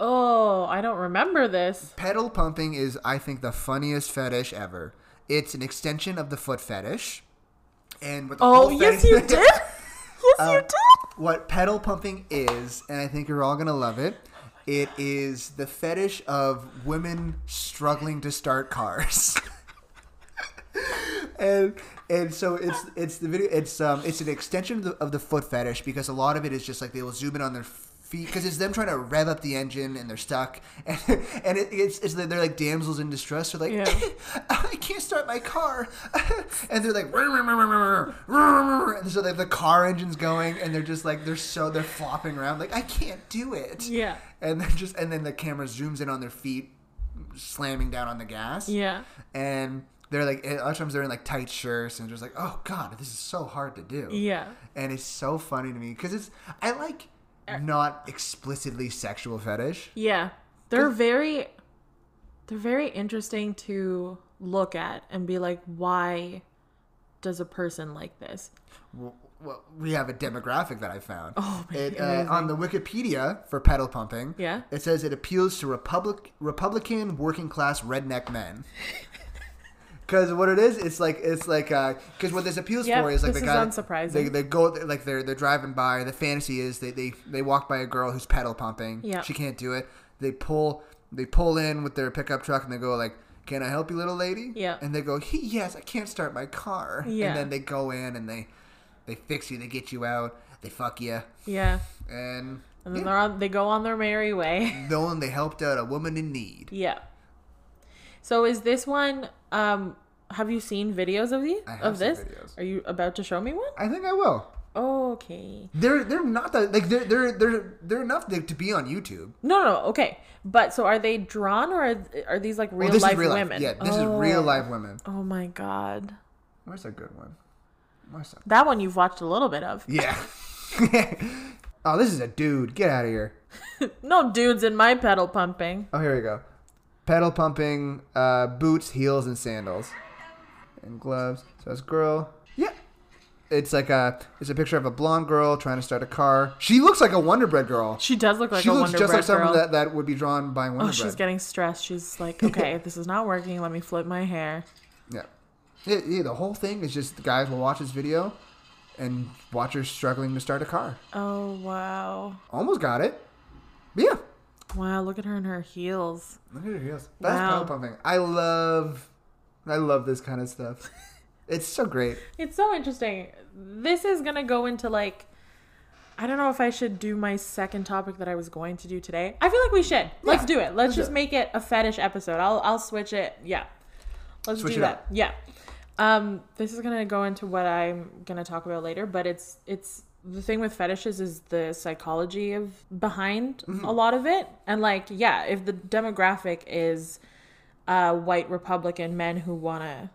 Oh, I don't remember this. Pedal pumping is, I think, the funniest fetish ever. It's an extension of the foot fetish. And what the Oh, yes fetish- you did. [laughs] yes Um, you did. What pedal pumping is, and I think you're all gonna love it. It is the fetish of women struggling to start cars. [laughs] and and so it's it's the video it's um it's an extension of the, of the foot fetish because a lot of it is just like they will zoom in on their feet because it's them trying to rev up the engine and they're stuck [laughs] and and it, it's, it's they're like damsels in distress they're like Yeah. [laughs] I can't start my car [laughs] and they're like and so like the car engine's going and they're just like they're so they're flopping around like I can't do it Yeah. and then just and then the camera zooms in on their feet slamming down on the gas Yeah. and they're like a lot of times they're in like tight shirts and just like oh god this is so hard to do Yeah. and it's so funny to me because it's i like not explicitly sexual fetish Yeah. They're very they're very interesting to look at and be like why does a person like this? well, well we have a demographic that i found Oh, it, uh, on the wikipedia for pedal pumping Yeah. it says it appeals to republic republican working class redneck men [laughs] Because what it is, it's like it's like uh, because what this appeals Yep, for is like the guy unsurprising. They, they go like they're they're driving by. The fantasy is they they they walk by a girl who's pedal pumping. Yep. she can't do it. They pull they pull in with their pickup truck and they go like, "Can I help you, little lady?" Yeah. and they go, "Yes, I can't start my car." Yeah. and then they go in and they they fix you. They get you out. They fuck you, Yeah. and And then yeah, they're on they go on their merry way. knowing they helped out a woman in need. yeah. So is this one um have you seen videos of these of this? videos. Are you about to show me one? I think I will. Okay. They're they're not that like they're they're they're they're enough to, to be on YouTube. No, no, okay. But so are they drawn or are, are these like real Oh, this life is real women? life. Yeah, this Oh. is real life women. Oh my god. Where's a good one? Where's that? That one you've watched a little bit of. Yeah. [laughs] oh, this is a dude. Get out of here. [laughs] No dudes in my pedal pumping. Oh, here we go. Pedal pumping, uh, boots, heels, and sandals, and gloves. So it's girl. Yeah. It's like a it's a picture of a blonde girl trying to start a car. She looks like a Wonder Bread girl. She does look like a. she a looks Wonder just Bread like someone girl. that, that would be drawn by Wonder oh, Bread. she's getting stressed. She's like, [laughs] okay, this is not working. Let me flip my hair. Yeah. yeah. Yeah, the whole thing is just the guys will watch this video and watch her struggling to start a car. Oh wow, Almost got it. Yeah. Wow! Look at her in her heels. Look at her heels. That's Wow. pedal pumping. I love I love this kind of stuff. [laughs] it's so great. It's so interesting. This is gonna go into like. I don't know if I should do my second topic that I was going to do today. I feel like we should. Let's Yeah, do it. Let's let's just it. make it a fetish episode. I'll I'll switch it. Yeah. Let's Switch do that. up. Yeah. Um this is going to go into what I'm going to talk about later, but it's it's the thing with fetishes is the psychology of behind Mm-hmm. a lot of it. And like, yeah, if the demographic is uh white republican men who want to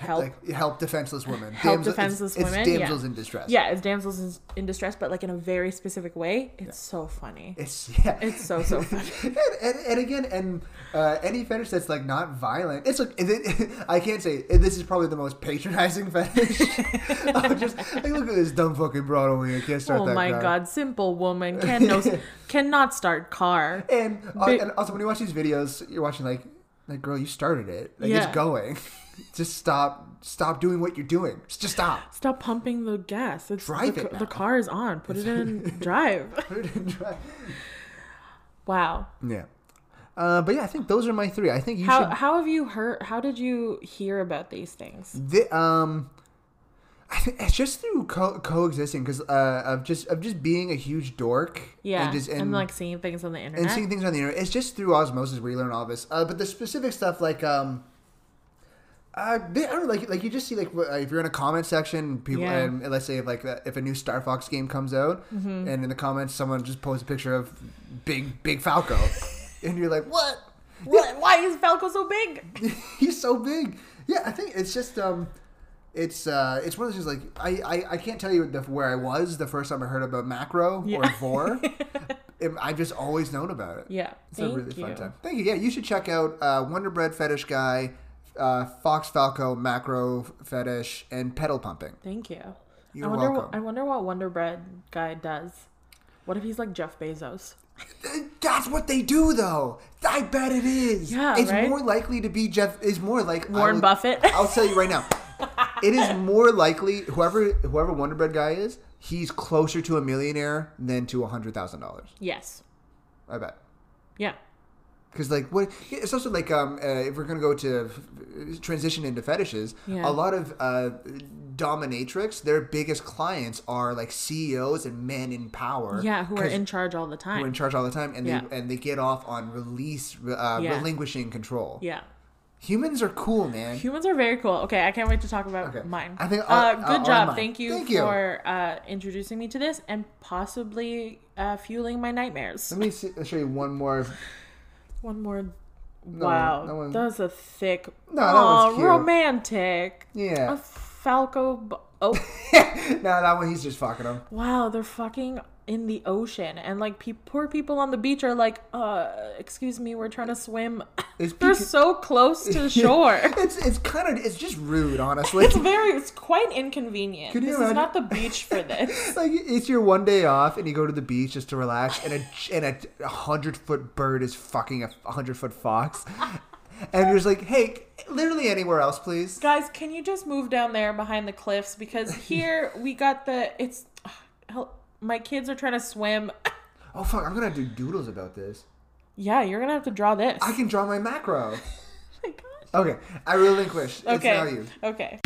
help Like help defenseless women. Help Damsel- defenseless it's, women, It's yeah. damsels in distress. yeah, it's damsels in- distress, but like in a very specific way. It's so funny. It's yeah. It's so so [laughs] funny. and, and, and again, and uh, any fetish that's like not violent, it's like it, [laughs] I can't say this is probably the most patronizing [laughs] fetish. I'm just like, look at this dumb fucking broad over here. Can't start Oh my car. god, simple woman can no cannot start car. And, uh, Big- and also when you watch these videos, you're watching like like girl, you started it. Like Yeah. it's going. Just stop. Stop doing what you're doing. Just stop. Stop pumping the gas. It's Drive the, it the car is on. Put it in [laughs] drive. Put it in drive. Wow. yeah. Uh, but yeah, I think those are my three. I think you How should. how have you heard how did you hear about these things? The, um, I think it's just through co- coexisting because uh, of just of just being a huge dork. Yeah. and just and, like seeing things on the internet. and seeing things on the internet. It's just through osmosis where you learn all this. Uh, but the specific stuff like um. Uh, they, I don't know, like like you just see like if you're in a comment section, people, Yeah. and let's say if like if a new Star Fox game comes out, Mm-hmm. and in the comments someone just posts a picture of big big Falco, [laughs] and you're like, what? what? Why is Falco so big? [laughs] He's so big. Yeah, I think it's just um, it's uh, it's one of those things like I I, I can't tell you the, where I was the first time I heard about macro or vor. [laughs] I've just always known about it. Yeah. It's Thank a really you. fun time. Thank you. Yeah, you should check out uh, Wonder Bread Fetish Guy, uh, Fox Falco Macro Fetish, and Pedal Pumping. Thank you. You're I wonder welcome. What, I wonder what Wonder Bread guy does. What if he's like Jeff Bezos? That's what they do, though. I bet it is. Yeah, it's right? more likely to be Jeff. Is more like Warren Buffett? [laughs] I'll tell you right now. It is more likely whoever whoever Wonder Bread guy is, he's closer to a millionaire than to a hundred thousand dollars. Yes. I bet. Yeah. Because like what it's also like um uh, if we're gonna go to f- transition into fetishes, Yeah. a lot of uh, dominatrix, their biggest clients are like CEOs and men in power. Yeah, who are in charge all the time who are in charge all the time, and Yeah. they and they get off on release, uh, Yeah. relinquishing control. Yeah. Humans are cool, man. Humans are very cool. Okay, I can't wait to talk about Okay. mine. I think uh, good job. Thank you Thank you. for uh, introducing me to this and possibly uh, fueling my nightmares. Let me see, show you one more. One more. No, wow, that that's a thick. No, that Aw, one's cute. romantic. A Yeah, Falco. Oh, no, that one he's just fucking them. wow, they're fucking in the ocean, and like pe- poor people on the beach are like, uh, excuse me, we're trying to swim. It's [laughs] they're peak- so close to the [laughs] shore. It's it's kind of it's just rude, [laughs] honestly. It's very, it's quite inconvenient. Can you this imagine- is not the beach for this. like it's your one day off and you go to the beach just to relax and a and a hundred foot bird is fucking a hundred foot fox and you're just like hey literally anywhere else please Guys, can you just move down there behind the cliffs? Because [laughs] here we got the, it's, [sighs] hell, my kids are trying to swim. [laughs] oh fuck i'm gonna do doodles about this Yeah, you're gonna have to draw this. i can draw my macro [laughs] Oh my God. okay i relinquish it's now Okay. you Okay.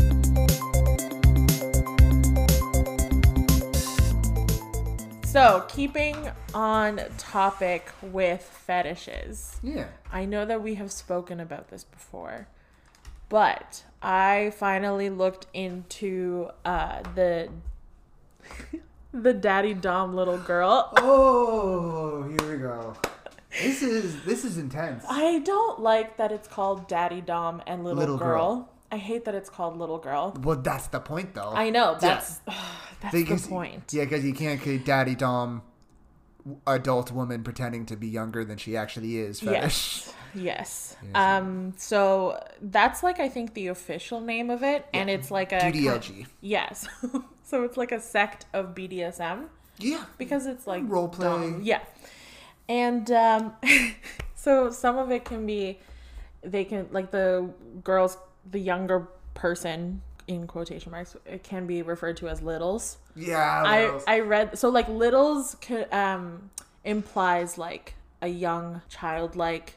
So, keeping on topic with fetishes, yeah I know that we have spoken about this before, But I finally looked into uh, the [laughs] the daddy dom little girl. Oh, here we go. This is this is intense. I don't like that it's called daddy dom and little, Little girl. girl. I hate that it's called little girl. Well, that's the point, though. I know Yeah. that's that's Because- the point. Yeah, because you can't get daddy dom adult woman pretending to be younger than she actually is. Fetish. Yes. Yes. Yes. Um. So that's like I think the official name of it, and it's like a DDLG. Yes. [laughs] so it's like a sect of BDSM Yeah. because it's like Role play. Yeah. And um, [laughs] so some of it can be, they can like the girls, the younger person in quotation marks, it can be referred to as littles. Yeah. I I read so like littles um implies like a young childlike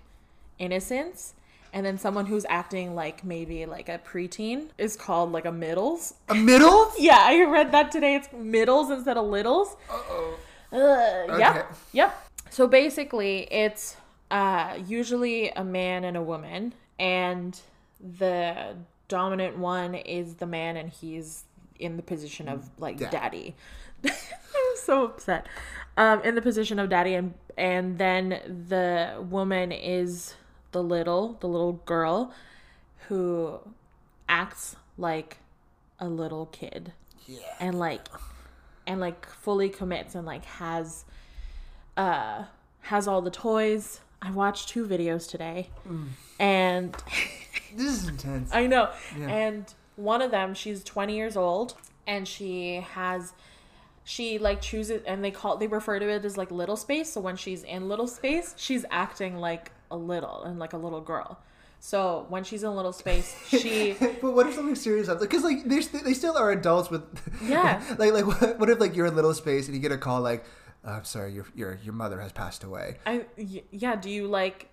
innocence. And then someone who's acting like maybe like a preteen is called like a middles. a middle. [laughs] Yeah, I read that today. It's middles instead of littles. Uh-oh. Uh, Okay. Yep. Yep. So basically, it's uh, usually a man and a woman, and the dominant one is the man, and he's in the position of like Dad. daddy. I'm [laughs] so upset. Um, in the position of daddy, and and then the woman is the little, the little girl, who acts like a little kid Yeah. and like and like fully commits and like has uh has all the toys i watched two videos today and [laughs] This is intense. i know Yeah. and one of them she's 20 years old and she has she like chooses and they call they refer to it as like little space so when she's in little space she's acting like a little and like a little girl so when she's in little space she [laughs] but what if something serious happens? Because like they they still are adults with. [laughs] Yeah. like like what, what if like you're in little space and you get a call like, "Uh, "I'm sorry, your your your mother has passed away." i y- yeah do you like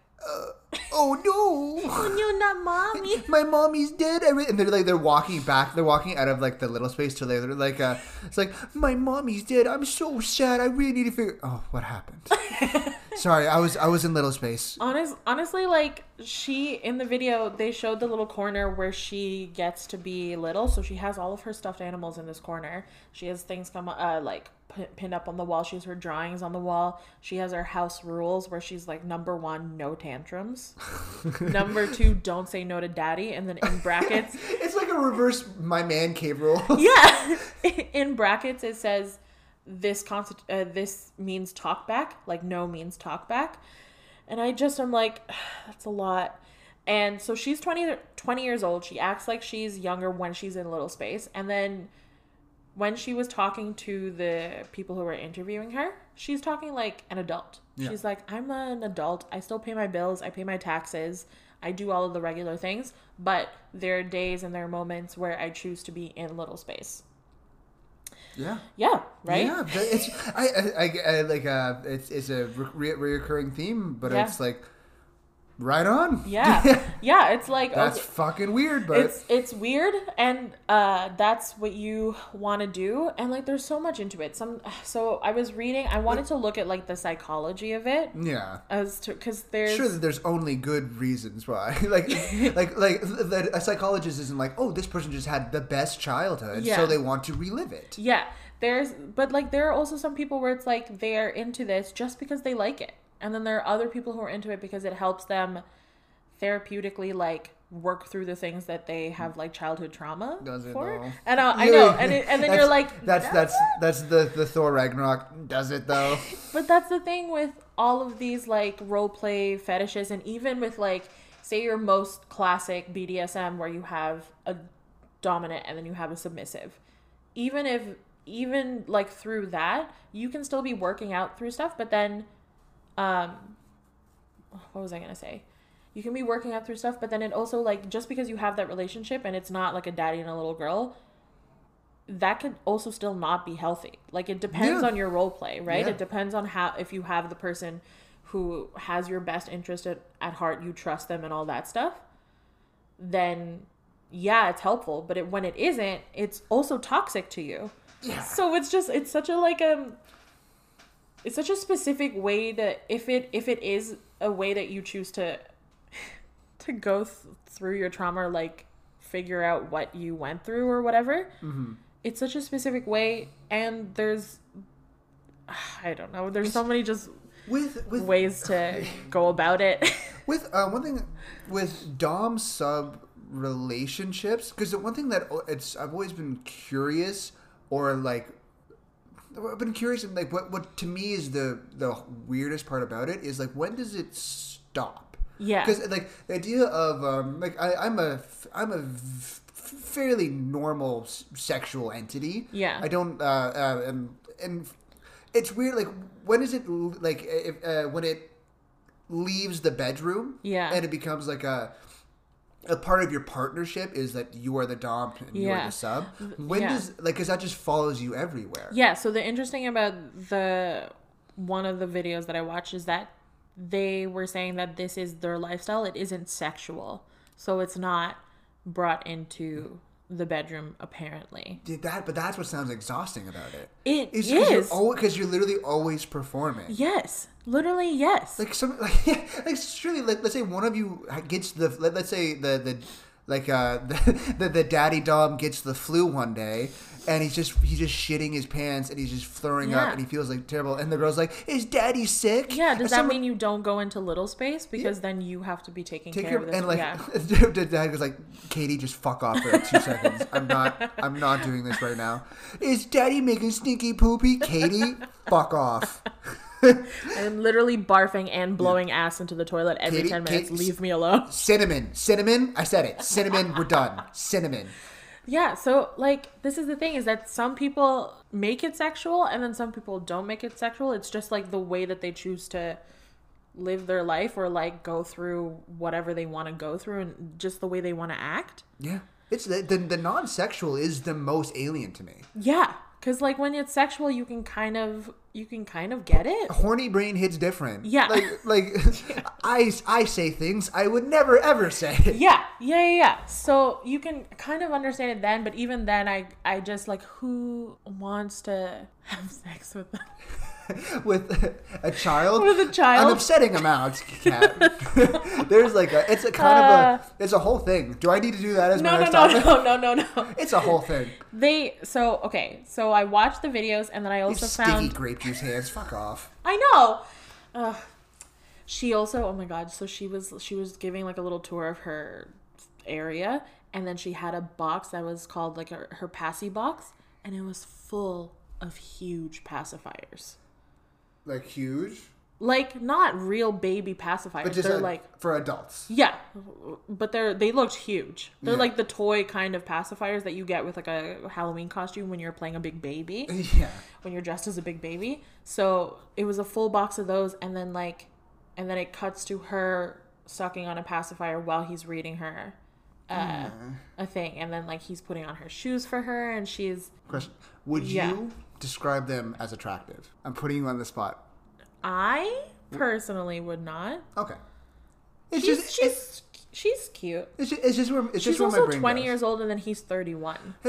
Oh no. when you're not mommy [laughs] my mommy's dead. And they're like they're walking back. They're walking out of like the little space till they're like, uh, it's like my mommy's dead. I'm so sad. I really need to figure. Oh, what happened? [laughs] Sorry, I was I was in little space. Honest, honestly, like she in the video, they showed the little corner where she gets to be little. So she has all of her stuffed animals in this corner. She has things come uh, like pinned up on the wall. She has her drawings on the wall. She has her house rules where she's like number one, no tantrums. [laughs] number two, don't say no to daddy, and then in brackets, [laughs] It's like a reverse my man cave rule. [laughs] yeah, in brackets it says this const- uh, this means talk back, like no means talk back. And I just I'm like [sighs] that's a lot. And so she's 20, 20 years old. She acts like she's younger when she's in little space. And then when she was talking to the people who were interviewing her, she's talking like an adult. Yeah. She's like, I'm an adult. I still pay my bills. I pay my taxes. I do all of the regular things. But there are days and there are moments where I choose to be in little space. yeah. Yeah, right? Yeah, but it's I, I, I, I like uh it's it's a re- reoccurring theme, but Yeah. it's like right on. Yeah. [laughs] yeah, it's like That's okay, fucking weird, but it's it's weird and uh that's what you want to do and like there's so much into it. Some so I was reading, I wanted to look at like the psychology of it yeah. as to cuz there's Sure that there's only good reasons why. [laughs] [laughs] like like like that a psychologist isn't like, "Oh, this person just had the best childhood, Yeah. so they want to relive it." Yeah, there's but like there are also some people where it's like they're into this just because they like it. And then there are other people who are into it because it helps them therapeutically like work through the things that they have like childhood trauma Does it for. though? And uh, I know, and it, and then [laughs] you're like That's that's that's the the Thor Ragnarok does it though. [laughs] But that's the thing with all of these like role play fetishes, and even with like, say your most classic BDSM where you have a dominant and then you have a submissive. Even if, even like through that, you can still be working out through stuff, but then, um, what was I gonna say? You can be working out through stuff, but then it also like just because you have that relationship and it's not like a daddy and a little girl, that could also still not be healthy. Like it depends Yeah. on your role play, right? Yeah. It depends on how if you have the person who has your best interest at, at heart, you trust them and all that stuff, then yeah, it's helpful. But it, when it isn't, it's also toxic to you. Yeah. So it's just it's such a like um it's such a specific way that if it if it is a way that you choose to [laughs] to go th- through your trauma or like figure out what you went through or whatever. Mm-hmm. It's such a specific way, and there's [sighs] I don't know. There's so many just With with ways to go about it. [laughs] With uh, one thing with dom sub relationships, because the one thing that it's I've always been curious or like I've been curious and like what what to me is the the weirdest part about it is like when does it stop? yeah. Because like the idea of um, like I, I'm a I'm a fairly normal s- sexual entity. Yeah. I don't uh, uh and, and it's weird like when is it like if uh, when it leaves the bedroom Yeah. and it becomes like a a part of your partnership is that you are the dom and you are the sub when yeah. does like because that just follows you everywhere Yeah, so the interesting about the one of the videos that I watched is that they were saying that this is their lifestyle. It isn't sexual. So it's not brought into the bedroom apparently. Did that but that's what sounds exhausting about it It it's is. because you're, literally always performing yes. Literally yes. like some [laughs] like yeah, like surely like, let's say one of you gets the let, let's say the the like uh [laughs] the, the the daddy dom gets the flu one day and he's just he's just shitting his pants and he's just throwing up and he feels like terrible. And the girl's like is daddy sick? Yeah, does that someone- mean you don't go into little space? Because then you have to be taking take care your of this? and like yeah. [laughs] dad goes like Katie just fuck off for like two [laughs] seconds. I'm not I'm not doing this right now. Is daddy making stinky poopy? Katie fuck off. [laughs] I'm literally barfing and blowing ass into the toilet every Katie- 10 minutes. Katie- Leave me alone. cinnamon cinnamon I said it. Cinnamon we're done. Cinnamon Yeah, so like this is the thing is that some people make it sexual and then some people don't make it sexual. It's just like the way that they choose to live their life or like go through whatever they want to go through and just the way they want to act. Yeah. It's the, the the non-sexual is the most alien to me. Yeah, cuz like when it's sexual you can kind of you can kind of get it. Horny brain hits different. Yeah. Like [laughs] like I I say things I would never ever say. Yeah, yeah, yeah, yeah. So you can kind of understand it then, but even then, I, I just like who wants to have sex with them? [laughs] [laughs] With a child. With a child? An upsetting amount. [laughs] There's like a it's a kind of a it's a whole thing. Do I need to do that as Uh, No, my no, next no, topic? no, no, no, no. It's a whole thing. They so okay. So I watched the videos and then I also Sticky found grape juice hands. Fuck off. I know. Ugh. She also oh my god. So she was she was giving like a little tour of her area and then she had a box that was called like her, her passy box and it was full of huge pacifiers. Like huge, Like not real baby pacifiers. but just they're like, like for adults. yeah, but they're they looked huge. They're Yeah. like the toy kind of pacifiers that you get with like a Halloween costume when you're playing a big baby. [laughs] Yeah. when you're dressed as a big baby. So it was a full box of those, and then like, and then it cuts to her sucking on a pacifier while he's reading her uh, a thing, and then like he's putting on her shoes for her, and she's Question: Would Yeah. you describe them as attractive? I'm putting you on the spot. I personally would not. Okay. It's She's just she's she's cute. It's just, it's just where it's She's just also twenty goes. years old, and then he's thirty one. [laughs]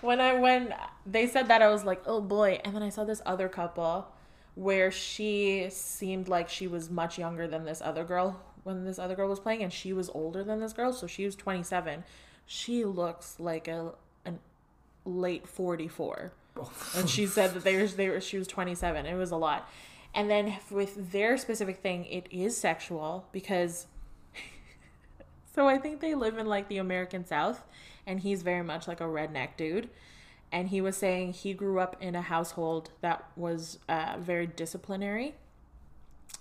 When I when they said that I was like, oh boy, and then I saw this other couple where she seemed like she was much younger than this other girl when this other girl was playing, and she was older than this girl, so she was twenty seven. She looks like a an late forty four, and she [laughs] said that they were they were she was twenty seven. It was a lot, and then with their specific thing, it is sexual because [laughs] so I think they live in like the American South, and he's very much like a redneck dude. And he was saying he grew up in a household that was uh, very disciplinary.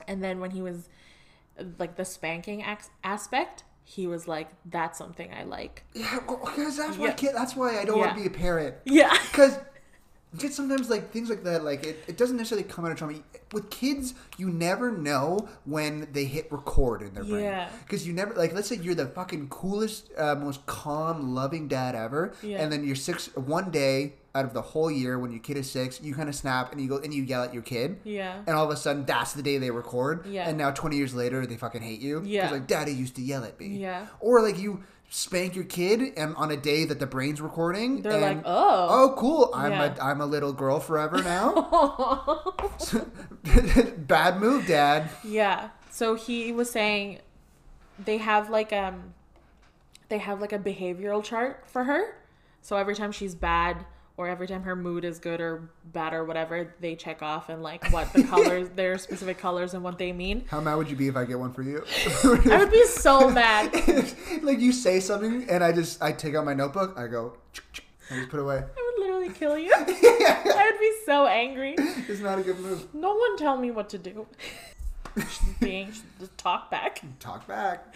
And then when he was like the spanking aspect, he was like, "That's something I like." Yeah, because that's why I can't, that's why I don't want to be a parent. Yeah. [laughs] Because just sometimes like things like that, like it, it doesn't necessarily come out of trauma. With kids, you never know when they hit record in their brain. Yeah. Because you never like, let's say you're the fucking coolest, uh, most calm, loving dad ever, Yeah. and then you're six one day. out of the whole year when your kid is six, you kind of snap and you go and you yell at your kid. Yeah. And all of a sudden, that's the day they record. Yeah. And now, 20 years later, they fucking hate you. Yeah. Because, like, daddy used to yell at me. Yeah. Or, like, you spank your kid and on a day that the brain's recording. They're and, like, oh. Oh, cool! I'm Yeah. a I'm a little girl forever now. [laughs] [laughs] Bad move, Dad. Yeah. So he was saying they have like um they have like a behavioral chart for her. So every time she's bad or every time her mood is good or bad or whatever, they check off and like what the colors [laughs] their specific colors and what they mean. How mad would you be if I get one for you? [laughs] I would be so mad. [laughs] like you say something and I just I take out my notebook. I go. I just put it away. I would literally kill you. I would be so angry. It's not a good move. No one tell me what to do. She's being just talk back. Talk back.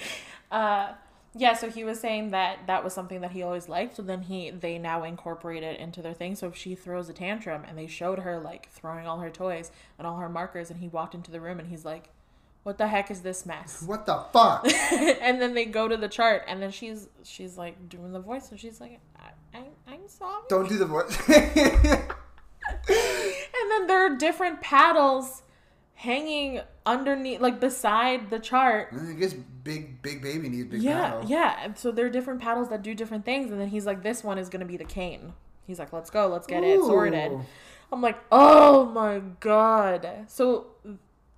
Uh, yeah, so he was saying that that was something that he always liked. So then he they now incorporate it into their thing. So if she throws a tantrum and they showed her like throwing all her toys and all her markers, and he walked into the room and he's like, "What the heck is this mess?" [laughs] What the fuck? and then they go to the chart, and then she's she's like doing the voice, and she's like, I, I, "I'm sorry." Don't do the voice. [laughs] And then there are different paddles hanging underneath, like beside the chart. I guess big big baby needs big Yeah, paddle. yeah. And so there are different paddles that do different things, and then he's like, "This one is gonna be the cane." He's like, "Let's go, let's get it sorted." I'm like, "Oh my god!" So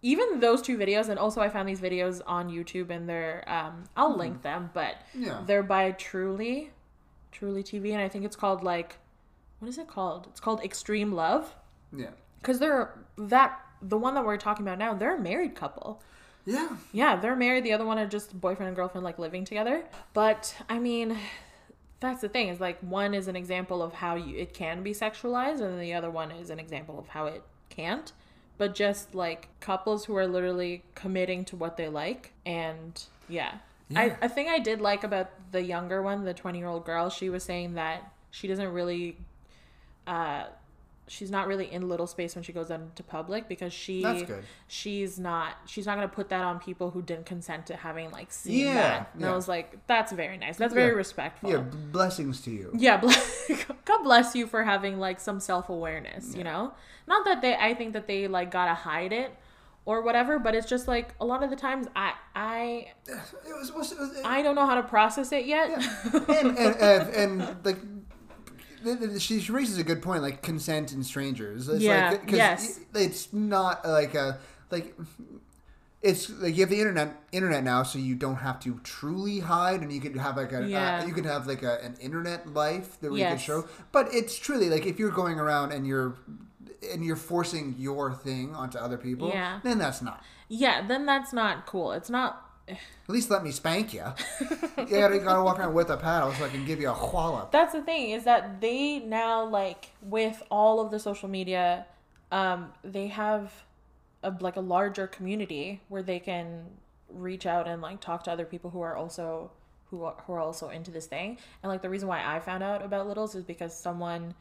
even those two videos, and also I found these videos on YouTube, and they're um, I'll link them, but Yeah. they're by Truly, Truly TV, and I think it's called like, what is it called? It's called Extreme Love, Yeah. because they're that the one that we're talking about now. They're a married couple. Yeah. Yeah, they're married. The other one are just boyfriend and girlfriend, like living together. But I mean, that's the thing is like one is an example of how you it can be sexualized, and then the other one is an example of how it can't. But just like couples who are literally committing to what they like, and yeah, Yeah. I I think I did like about the younger one, the twenty year old girl. She was saying that she doesn't really. Uh, she's not really in little space when she goes out into public because she she's not she's not gonna put that on people who didn't consent to having like seen Yeah, that. And yeah. I was like, that's very nice. That's very Yeah. respectful. Yeah. Blessings to you. Yeah, [laughs] God bless you for having like some self awareness. You know, not that they. I think that they like gotta hide it or whatever, but it's just like a lot of the times I I [sighs] It was, it was, it I don't know how to process it yet. [laughs] and, and, and, and like she she raises a good point like consent in strangers it's Yeah, like, yes. it's not like a like it's like you have the internet internet now so you don't have to truly hide and you could have like a Yeah. uh, you could have like a, an internet life that we Yes. could show but it's truly like if you're going around and you're and you're forcing your thing onto other people Yeah. then that's not yeah, then that's not cool. It's not. At least let me spank you yeah, you gotta walk around with a paddle so i can give you a wallop That's the thing is that they now like with all of the social media, um, they have a like a larger community where they can reach out and like talk to other people who are also who are, who are also into this thing. And like the reason why I found out about littles is because someone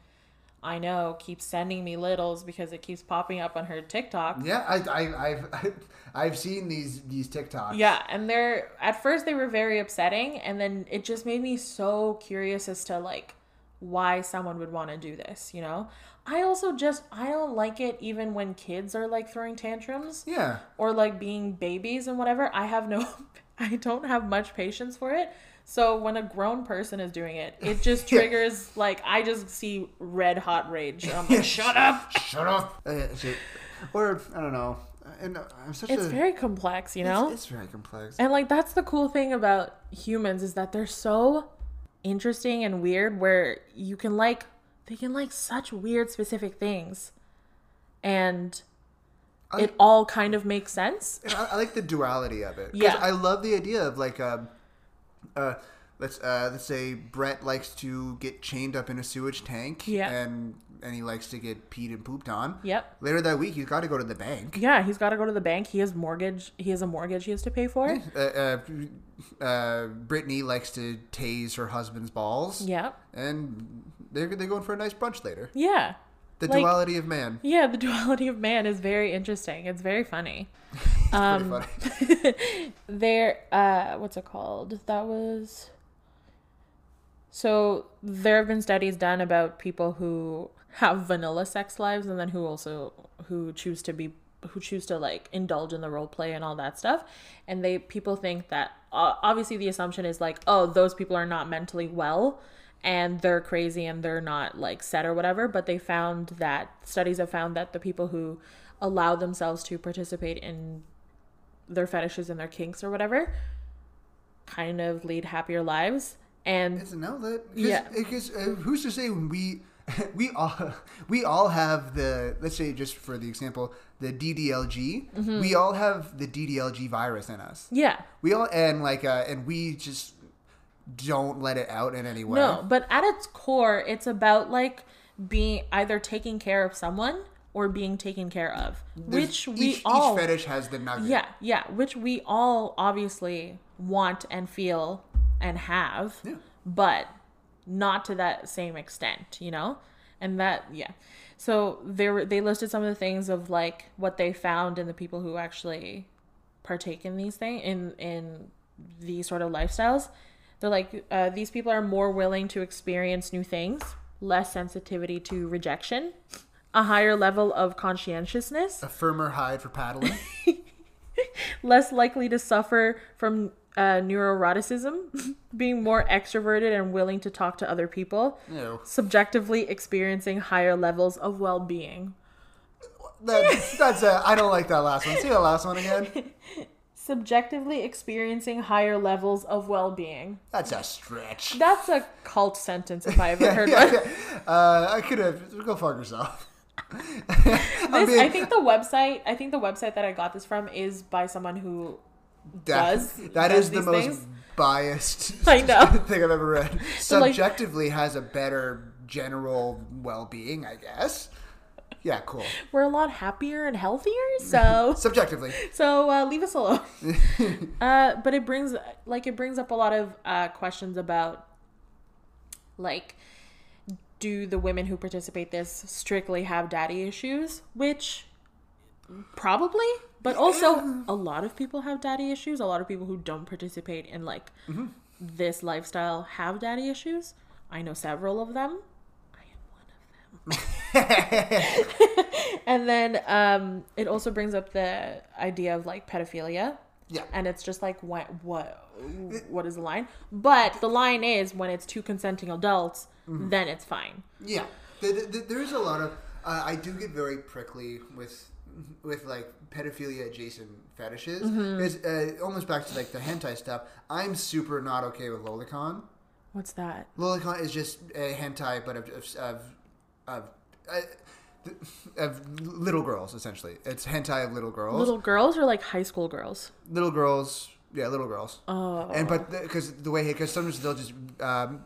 I know keeps sending me littles because it keeps popping up on her TikTok. Yeah, I, I, I've, [laughs] I've seen these these TikToks. Yeah, and they're at first they were very upsetting, and then it just made me so curious as to like why someone would want to do this. You know, I also just I don't like it even when kids are like throwing tantrums yeah, or like being babies and whatever. I have no, [laughs] I don't have much patience for it. So when a grown person is doing it, it just [laughs] triggers like I just see red hot rage. I'm like, [laughs] shut up. Shut up. Uh, or I don't know. And uh, I'm such It's a. very complex, you know. it's, very complex. And like that's the cool thing about humans is that they're so interesting and weird where you can like they can like such weird specific things and I- it all kind of makes sense. I, I like the duality of it. Yeah. I love the idea of like, um, uh, let's uh, let's say Brett likes to get chained up in a sewage tank. Yeah. And and he likes to get peed and pooped on. Yep. Later that week, he's got to go to the bank. Yeah, he's got to go to the bank. He has mortgage. He has a mortgage he has to pay for. Uh, uh, uh, Brittany likes to tase her husband's balls. Yep. And they're they're going for a nice brunch later. Yeah. The Like- duality of man. Yeah, the [laughs] duality of man is very interesting. It's very funny. [laughs] Pretty Um, funny. [laughs] there uh what's it called? That was So there have been studies done about people who have vanilla sex lives and then who also who choose to be who choose to like indulge in the role play and all that stuff and they people think that uh, obviously the assumption is like oh those people are not mentally well and they're crazy and they're not like set or whatever but they found that studies have found that the people who allow themselves to participate in their fetishes and their kinks or whatever kind of lead happier lives and Isn't no that? Yeah. Because uh, who's to say when we [laughs] we all [laughs] we all have the let's say just for the example the DDLG Mm-hmm. we all have the DDLG virus in us. yeah We all and like uh, and we just don't let it out in any way. No, but at its core, it's about like being either taking care of someone or being taken care of, There's- which we each, all each fetish has the nugget. yeah yeah, which we all obviously want and feel and have, Yeah. but not to that same extent, you know, and that yeah. So they were they listed some of the things of like what they found in the people who actually partake in these things in in these sort of lifestyles they're like uh, these people are more willing to experience new things less sensitivity to rejection a higher level of conscientiousness A firmer hide for paddling. [laughs] less likely to suffer from uh, neuroeroticism [laughs] being more extroverted and willing to talk to other people Ew. subjectively experiencing higher levels of well-being That, that's I don't like that last one. See the last one again. [laughs] subjectively experiencing higher levels of well-being That's a stretch. that's a cult sentence if i ever Yeah, heard yeah, one yeah. Uh, I could have go fuck yourself. [laughs] This, being- I think the website. I think the website that I got this from is by someone who that, does- that does is the most things. biased [laughs] I know. thing I've ever read. like- Subjectively has a better general well-being, I guess. Yeah, cool. [laughs] we're a lot happier and healthier. [laughs] So [laughs] Subjectively, so uh, leave us alone. uh, but it brings like it brings up a lot of uh, questions about like do the women who participate this strictly have daddy issues which probably but also a lot of people have daddy issues a lot of people who don't participate in like this lifestyle have daddy issues i know several of them i am one of them [laughs] and then um it also brings up the idea of like pedophilia yeah. and it's just like what what what is the line but the line is when it's two consenting adults then it's fine Yeah, there is a lot of. Uh, I do get very prickly with with like pedophilia adjacent fetishes. Mm-hmm. It's uh, almost back to like the hentai stuff. I'm super not okay with lolicon. what's that Lolicon is just a hentai, but of of of, of, uh, of little girls essentially. It's hentai of little girls. little girls or like high school girls little girls. Yeah, little girls. oh And but because the way because sometimes they'll just um,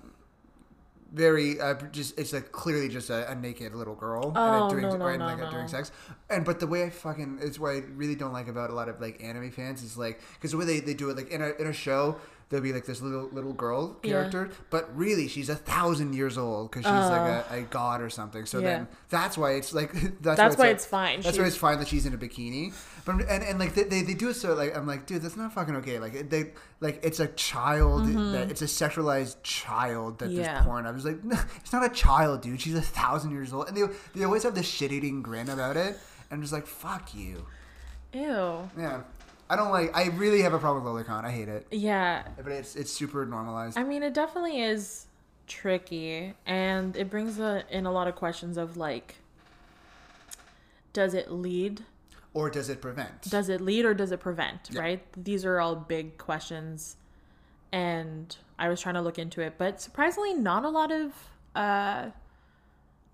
very uh, just it's like clearly just a, a naked little girl Oh, and it during no, no, right, no, like, no. during sex. And but the way I fucking it's what I really don't like about a lot of like anime fans is like because the way they, they do it like in a in a show there'll be like this little little girl Yeah. character, but really she's a thousand years old because she's like a, a god or something. So Oh. Yeah. then that's why it's like [laughs] that's, that's why like- it's fine that's why it's fine that she's in a bikini. But and, and like they, they, they do it so like I'm like dude that's not fucking okay. Like they like it's a child that it's a sexualized child that Mm-hmm. Yeah. this porn. I was like no, it's not a child, dude. She's a thousand years old, and they they always have this shit eating grin about it. And I'm just like fuck you. ew Yeah, I don't like. I really have a problem with lolicon. I hate it, yeah but it's it's super normalized. i mean it definitely is tricky and it brings a, in a lot of questions of like does it lead or does it prevent? does it lead or does it prevent Yeah. right these are all big questions and i was trying to look into it but surprisingly not a lot of uh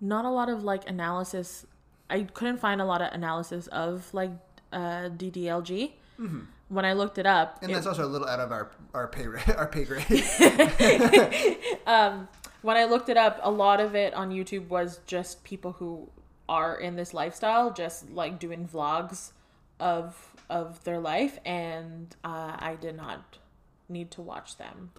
not a lot of like analysis i couldn't find a lot of analysis of like uh ddlg when i looked it up and it- that's also a little out of our our pay [laughs] our pay grade. [laughs] when I looked it up, a lot of it on YouTube was just people who are in this lifestyle, just like doing vlogs of of their life, and uh, I did not need to watch them.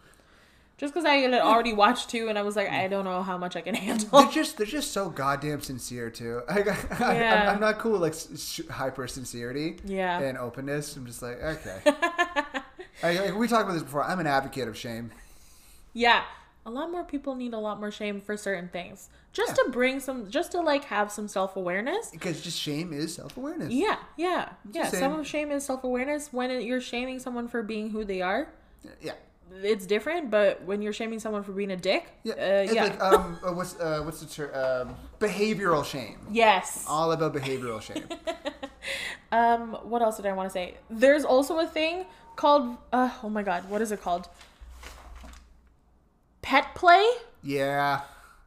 Just because I had already watched two, and I was like, I don't know how much I can handle. they're just they're just so goddamn sincere too. [laughs] I, I, Yeah. I'm, I'm not cool with like hyper sincerity Yeah. and openness. I'm just like okay. [laughs] I, we talked about this before. I'm an advocate of shame. Yeah, a lot more people need a lot more shame for certain things. Just Yeah. to bring some, just to like have some self awareness. Because just shame is self awareness. Yeah, yeah, yeah. Some of shame is self awareness. When you're shaming someone for being who they are, Yeah. It's different. But when you're shaming someone for being a dick, Yeah. uh, it's yeah. like um uh, what's uh what's the term um behavioral shame. yes. All about behavioral shame. [laughs] Um, what else did I want to say? There's also a thing called uh, oh my god, what is it called? Pet play? yeah.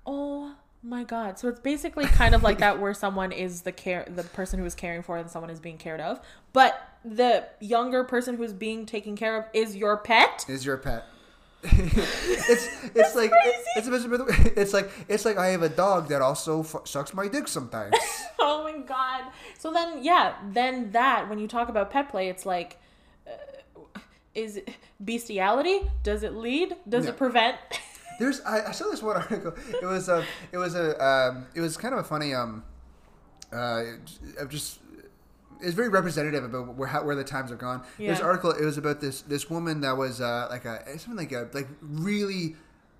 Oh my god. So it's basically kind of like that where someone is the care the person who is caring for and someone is being cared of. But the younger person who's being taken care of is your pet. Is your pet. [laughs] it's it's like it's it's it's like it's like I have a dog that also fu- sucks my dick sometimes. [laughs] oh my god. So then yeah, then that when you talk about pet play, it's like uh, is it bestiality? Does it lead? Does No. it prevent? [laughs] There's I, I saw this one [laughs] article. It was a it was a um, it was kind of a funny um uh just it's very representative about where how, where the times have gone. There's an article. It was about this this woman that was uh, like a something like a like really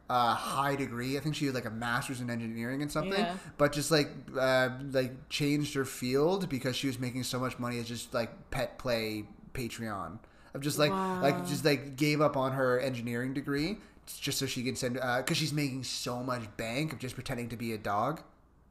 uh, high degree. I think she had like a master's in engineering and something, Yeah. but just like uh, like changed her field because she was making so much money as just like pet play Patreon. Of just like like just like gave up on her engineering degree just so she can send uh, because she's making so much bank of just pretending to be a dog.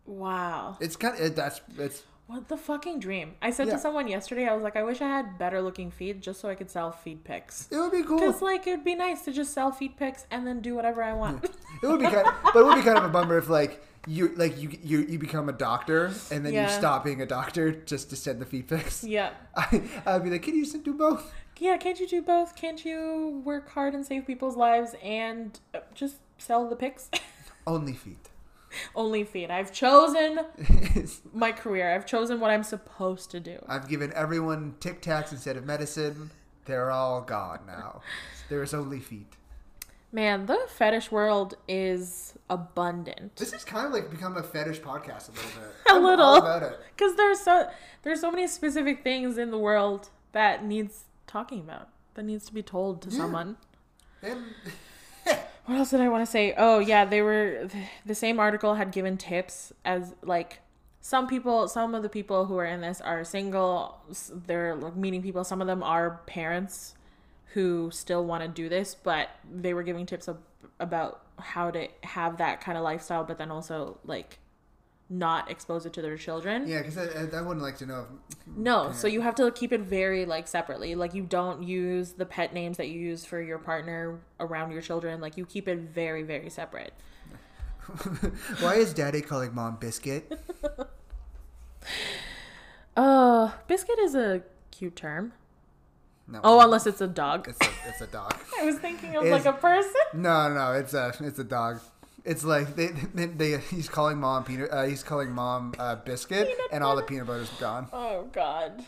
wow. It's kind of that's it's What the fucking dream? I said Yeah. to someone yesterday, I was like, I wish I had better looking feed just so I could sell feed pics. it would be cool. Because, like, it'd be nice to just sell feed pics and then do whatever I want. It would be kind, of, but it would be kind of a bummer if like you like you you, you become a doctor and then you stop being a doctor just to send the feed pics. yeah. [laughs] I, I'd be like, can you do both? Yeah, can't you do both? Can't you work hard and save people's lives and uh, just sell the pics? [laughs] Only feet. Only feet. I've chosen [laughs] my career. I've chosen what I'm supposed to do. I've given everyone Tic Tacs instead of medicine. They're all gone now. There is only feet. Man, the fetish world is abundant. This has kind of like become a fetish podcast a little bit. [laughs] A I'm little. about it. Because there's so there's so many specific things in the world that needs talking about. That needs to be told to Yeah. someone. And [laughs] What else did I want to say? Oh yeah, they were the same article had given tips as like some people, some of the people who are in this are single. They're like meeting people. Some of them are parents who still want to do this, but they were giving tips ab- about how to have that kind of lifestyle, but then also like not expose it to their children. yeah, because I, I, I wouldn't like to know. If, No, so you have to keep it very like separately. Like you don't use the pet names that you use for your partner around your children. Like you keep it very very separate. [laughs] Why is Daddy calling Mom Biscuit? [laughs] Uh, biscuit is a cute term. No. Oh, unless it's a dog. it's a it's a dog. [laughs] I was thinking of like a person. No, no, it's a it's a dog. It's like they, they, they he's calling mom peanut uh, he's calling mom uh, biscuit Peanut and all the peanut butter's gone. Oh God.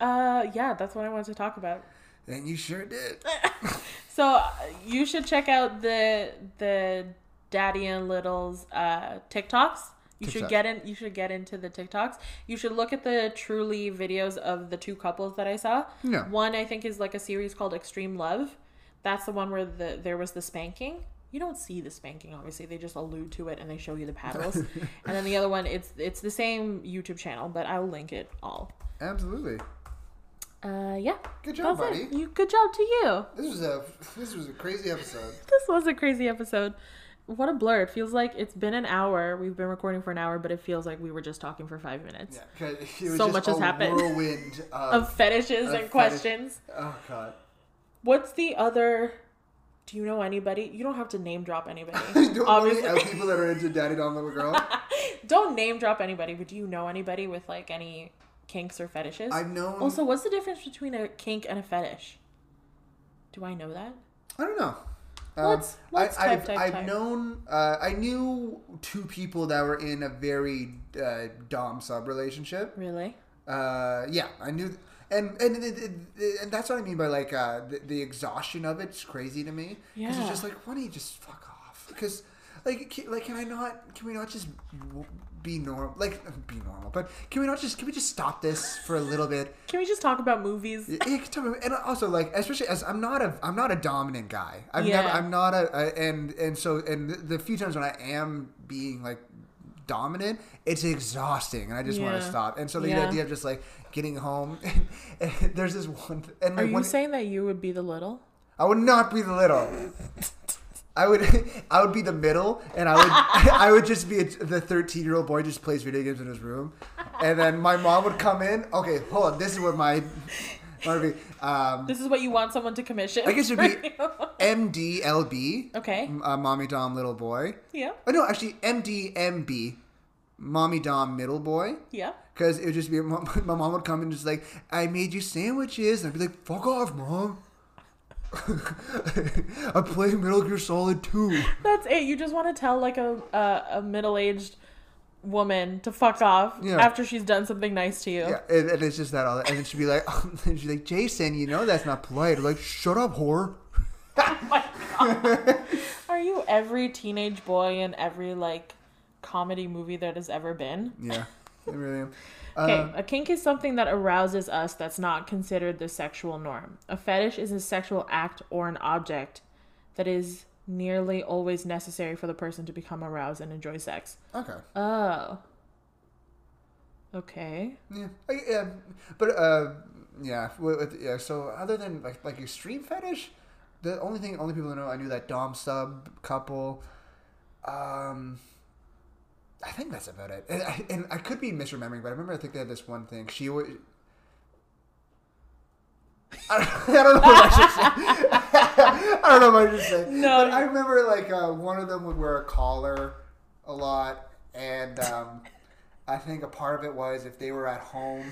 Uh, yeah, that's what I wanted to talk about. And you sure did. [laughs] So you should check out the the Daddy and Little's uh, TikToks. You should get in. You should get into the TikToks. You should look at the Truly videos of the two couples that I saw. Yeah. One I think is like a series called Extreme Love. That's the one where the there was the spanking. You don't see the spanking, obviously. They just allude to it and they show you the paddles. and then the other one, it's it's the same YouTube channel, but I'll link it all. Absolutely. Uh, yeah. Good job, buddy. it. You good job to you. This was a this was a crazy episode. [laughs] This was a crazy episode. What a blur. It feels like it's been an hour. We've been recording for an hour, but it feels like we were just talking for five minutes. Yeah, 'cause it was So much has happened. Whirlwind of, Of fetishes Of and fetish- questions. oh god. What's the other do you know anybody? You don't have to name drop anybody. [laughs] Dom't Obviously. people that are into Daddy Don Little Girl. [laughs] don't name drop anybody, but do you know anybody with like any kinks or fetishes? I've known. Also, what's the difference between a kink and a fetish? Do I know that? I don't know. Let's- let's I, type, I've, type, known. Uh, I knew two people that were in a very uh, dom sub relationship. Really? Uh, yeah, I knew, and and it- and that's what I mean by like uh, the, the exhaustion of it's crazy to me. Because Yeah. it's just like, why don't you just fuck off? Because like, can, like, can I not? Can we not just be normal? Like be normal, but can we not just can we just stop this for a little bit? [laughs] Can we just talk about movies? Yeah, can tell me- and also like especially as I'm not a I'm not a dominant guy. I've Yeah. never I'm not a, a and and so and the few times when I am being like dominant, it's exhausting, and I just want to stop. And so the Yeah. idea of just like getting home, and, [laughs] there's this one, and Are you one, saying that you would be the little? I would not be the little. [laughs] I would, I would be the middle, and I would, [laughs] I would just be a, the thirteen-year-old boy just plays video games in his room, and then my mom would come in. Okay, hold on, this is what my, be. Um, This is what you want someone to commission. I guess it'd be- [laughs] MDLB, okay. uh, mommy dom little boy. Yeah. Oh no, actually MDMB, mommy dom middle boy. Yeah. Because it would just be [laughs] my mom would come and just like, I made you sandwiches, and I'd be like, fuck off, mom. I'm playing Metal Gear Solid 2. That's it. You just want to tell like a a, a middle aged woman to fuck off Yeah. after she's done something nice to you. Yeah, and, and it's just that all. That. And then she'd be like, [laughs] and she'd be like, Jason, you know that's not polite. I'm like, shut up, whore. [laughs] Oh my god. Are you every teenage boy in every like comedy movie that has ever been? Yeah, I really am. [laughs] Okay, Uh, a kink is something that arouses us that's not considered the sexual norm. A fetish is a sexual act or an object that is nearly always necessary for the person to become aroused and enjoy sex. okay. Oh. Okay. Yeah, I, yeah, but uh, yeah, with, with, yeah. So other than like like extreme fetish, the only thing, only people know, I knew that dom sub couple. Um, I think that's about it, and I, and I could be misremembering, but I remember I think they had this one thing. She was. I don't, I don't know what I should say. I don't know what I just say. No. But I remember like uh, one of them would wear a collar a lot, and um, I think a part of it was if they were at home,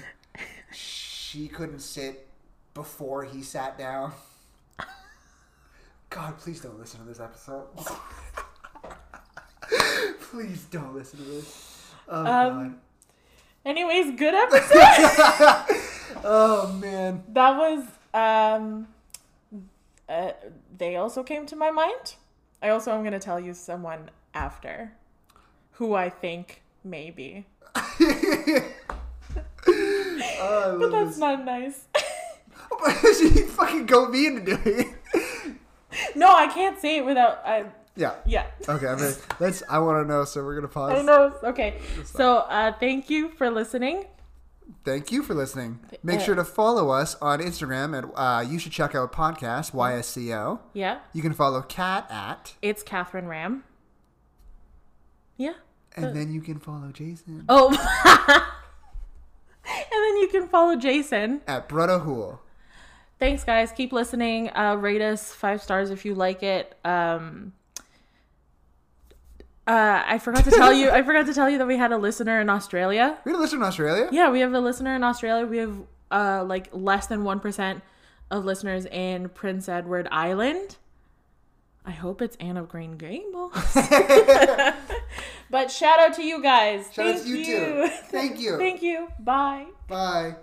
she couldn't sit before he sat down. God, please don't listen to this episode. please don't listen to this. Oh, Um, Anyways, good episode. [laughs] Oh man. that was um uh, they also came to my mind. I also am going to tell you someone after who I think maybe. [laughs] Oh, But that's this. not nice. [laughs] she [laughs] fucking goat me into doing it. no, I can't say it without I Yeah. yeah. Okay. Ready. Let's. I want to know. So we're gonna pause. I know. Okay. So, uh thank you for listening. Thank you for listening. Make Uh, sure to follow us on Instagram at uh, you should check out podcast YSCO. Yeah. You can follow Kat at, It's Catherine Ram. Yeah. and then you can follow Jason Oh. [laughs] and then you can follow Jason. at Brother Hool. Thanks, guys. Keep listening. Uh, rate us five stars if you like it. Um, uh, I forgot to tell you. I forgot to tell you that we had a listener in Australia. We had a listener in Australia. Yeah, we have a listener in Australia. We have uh, like less than one percent of listeners in Prince Edward Island. I hope it's Anne of Green Gables. [laughs] but shout out to you guys. Shout out Thank to you too. Thank you. [laughs] Thank you. Bye. Bye.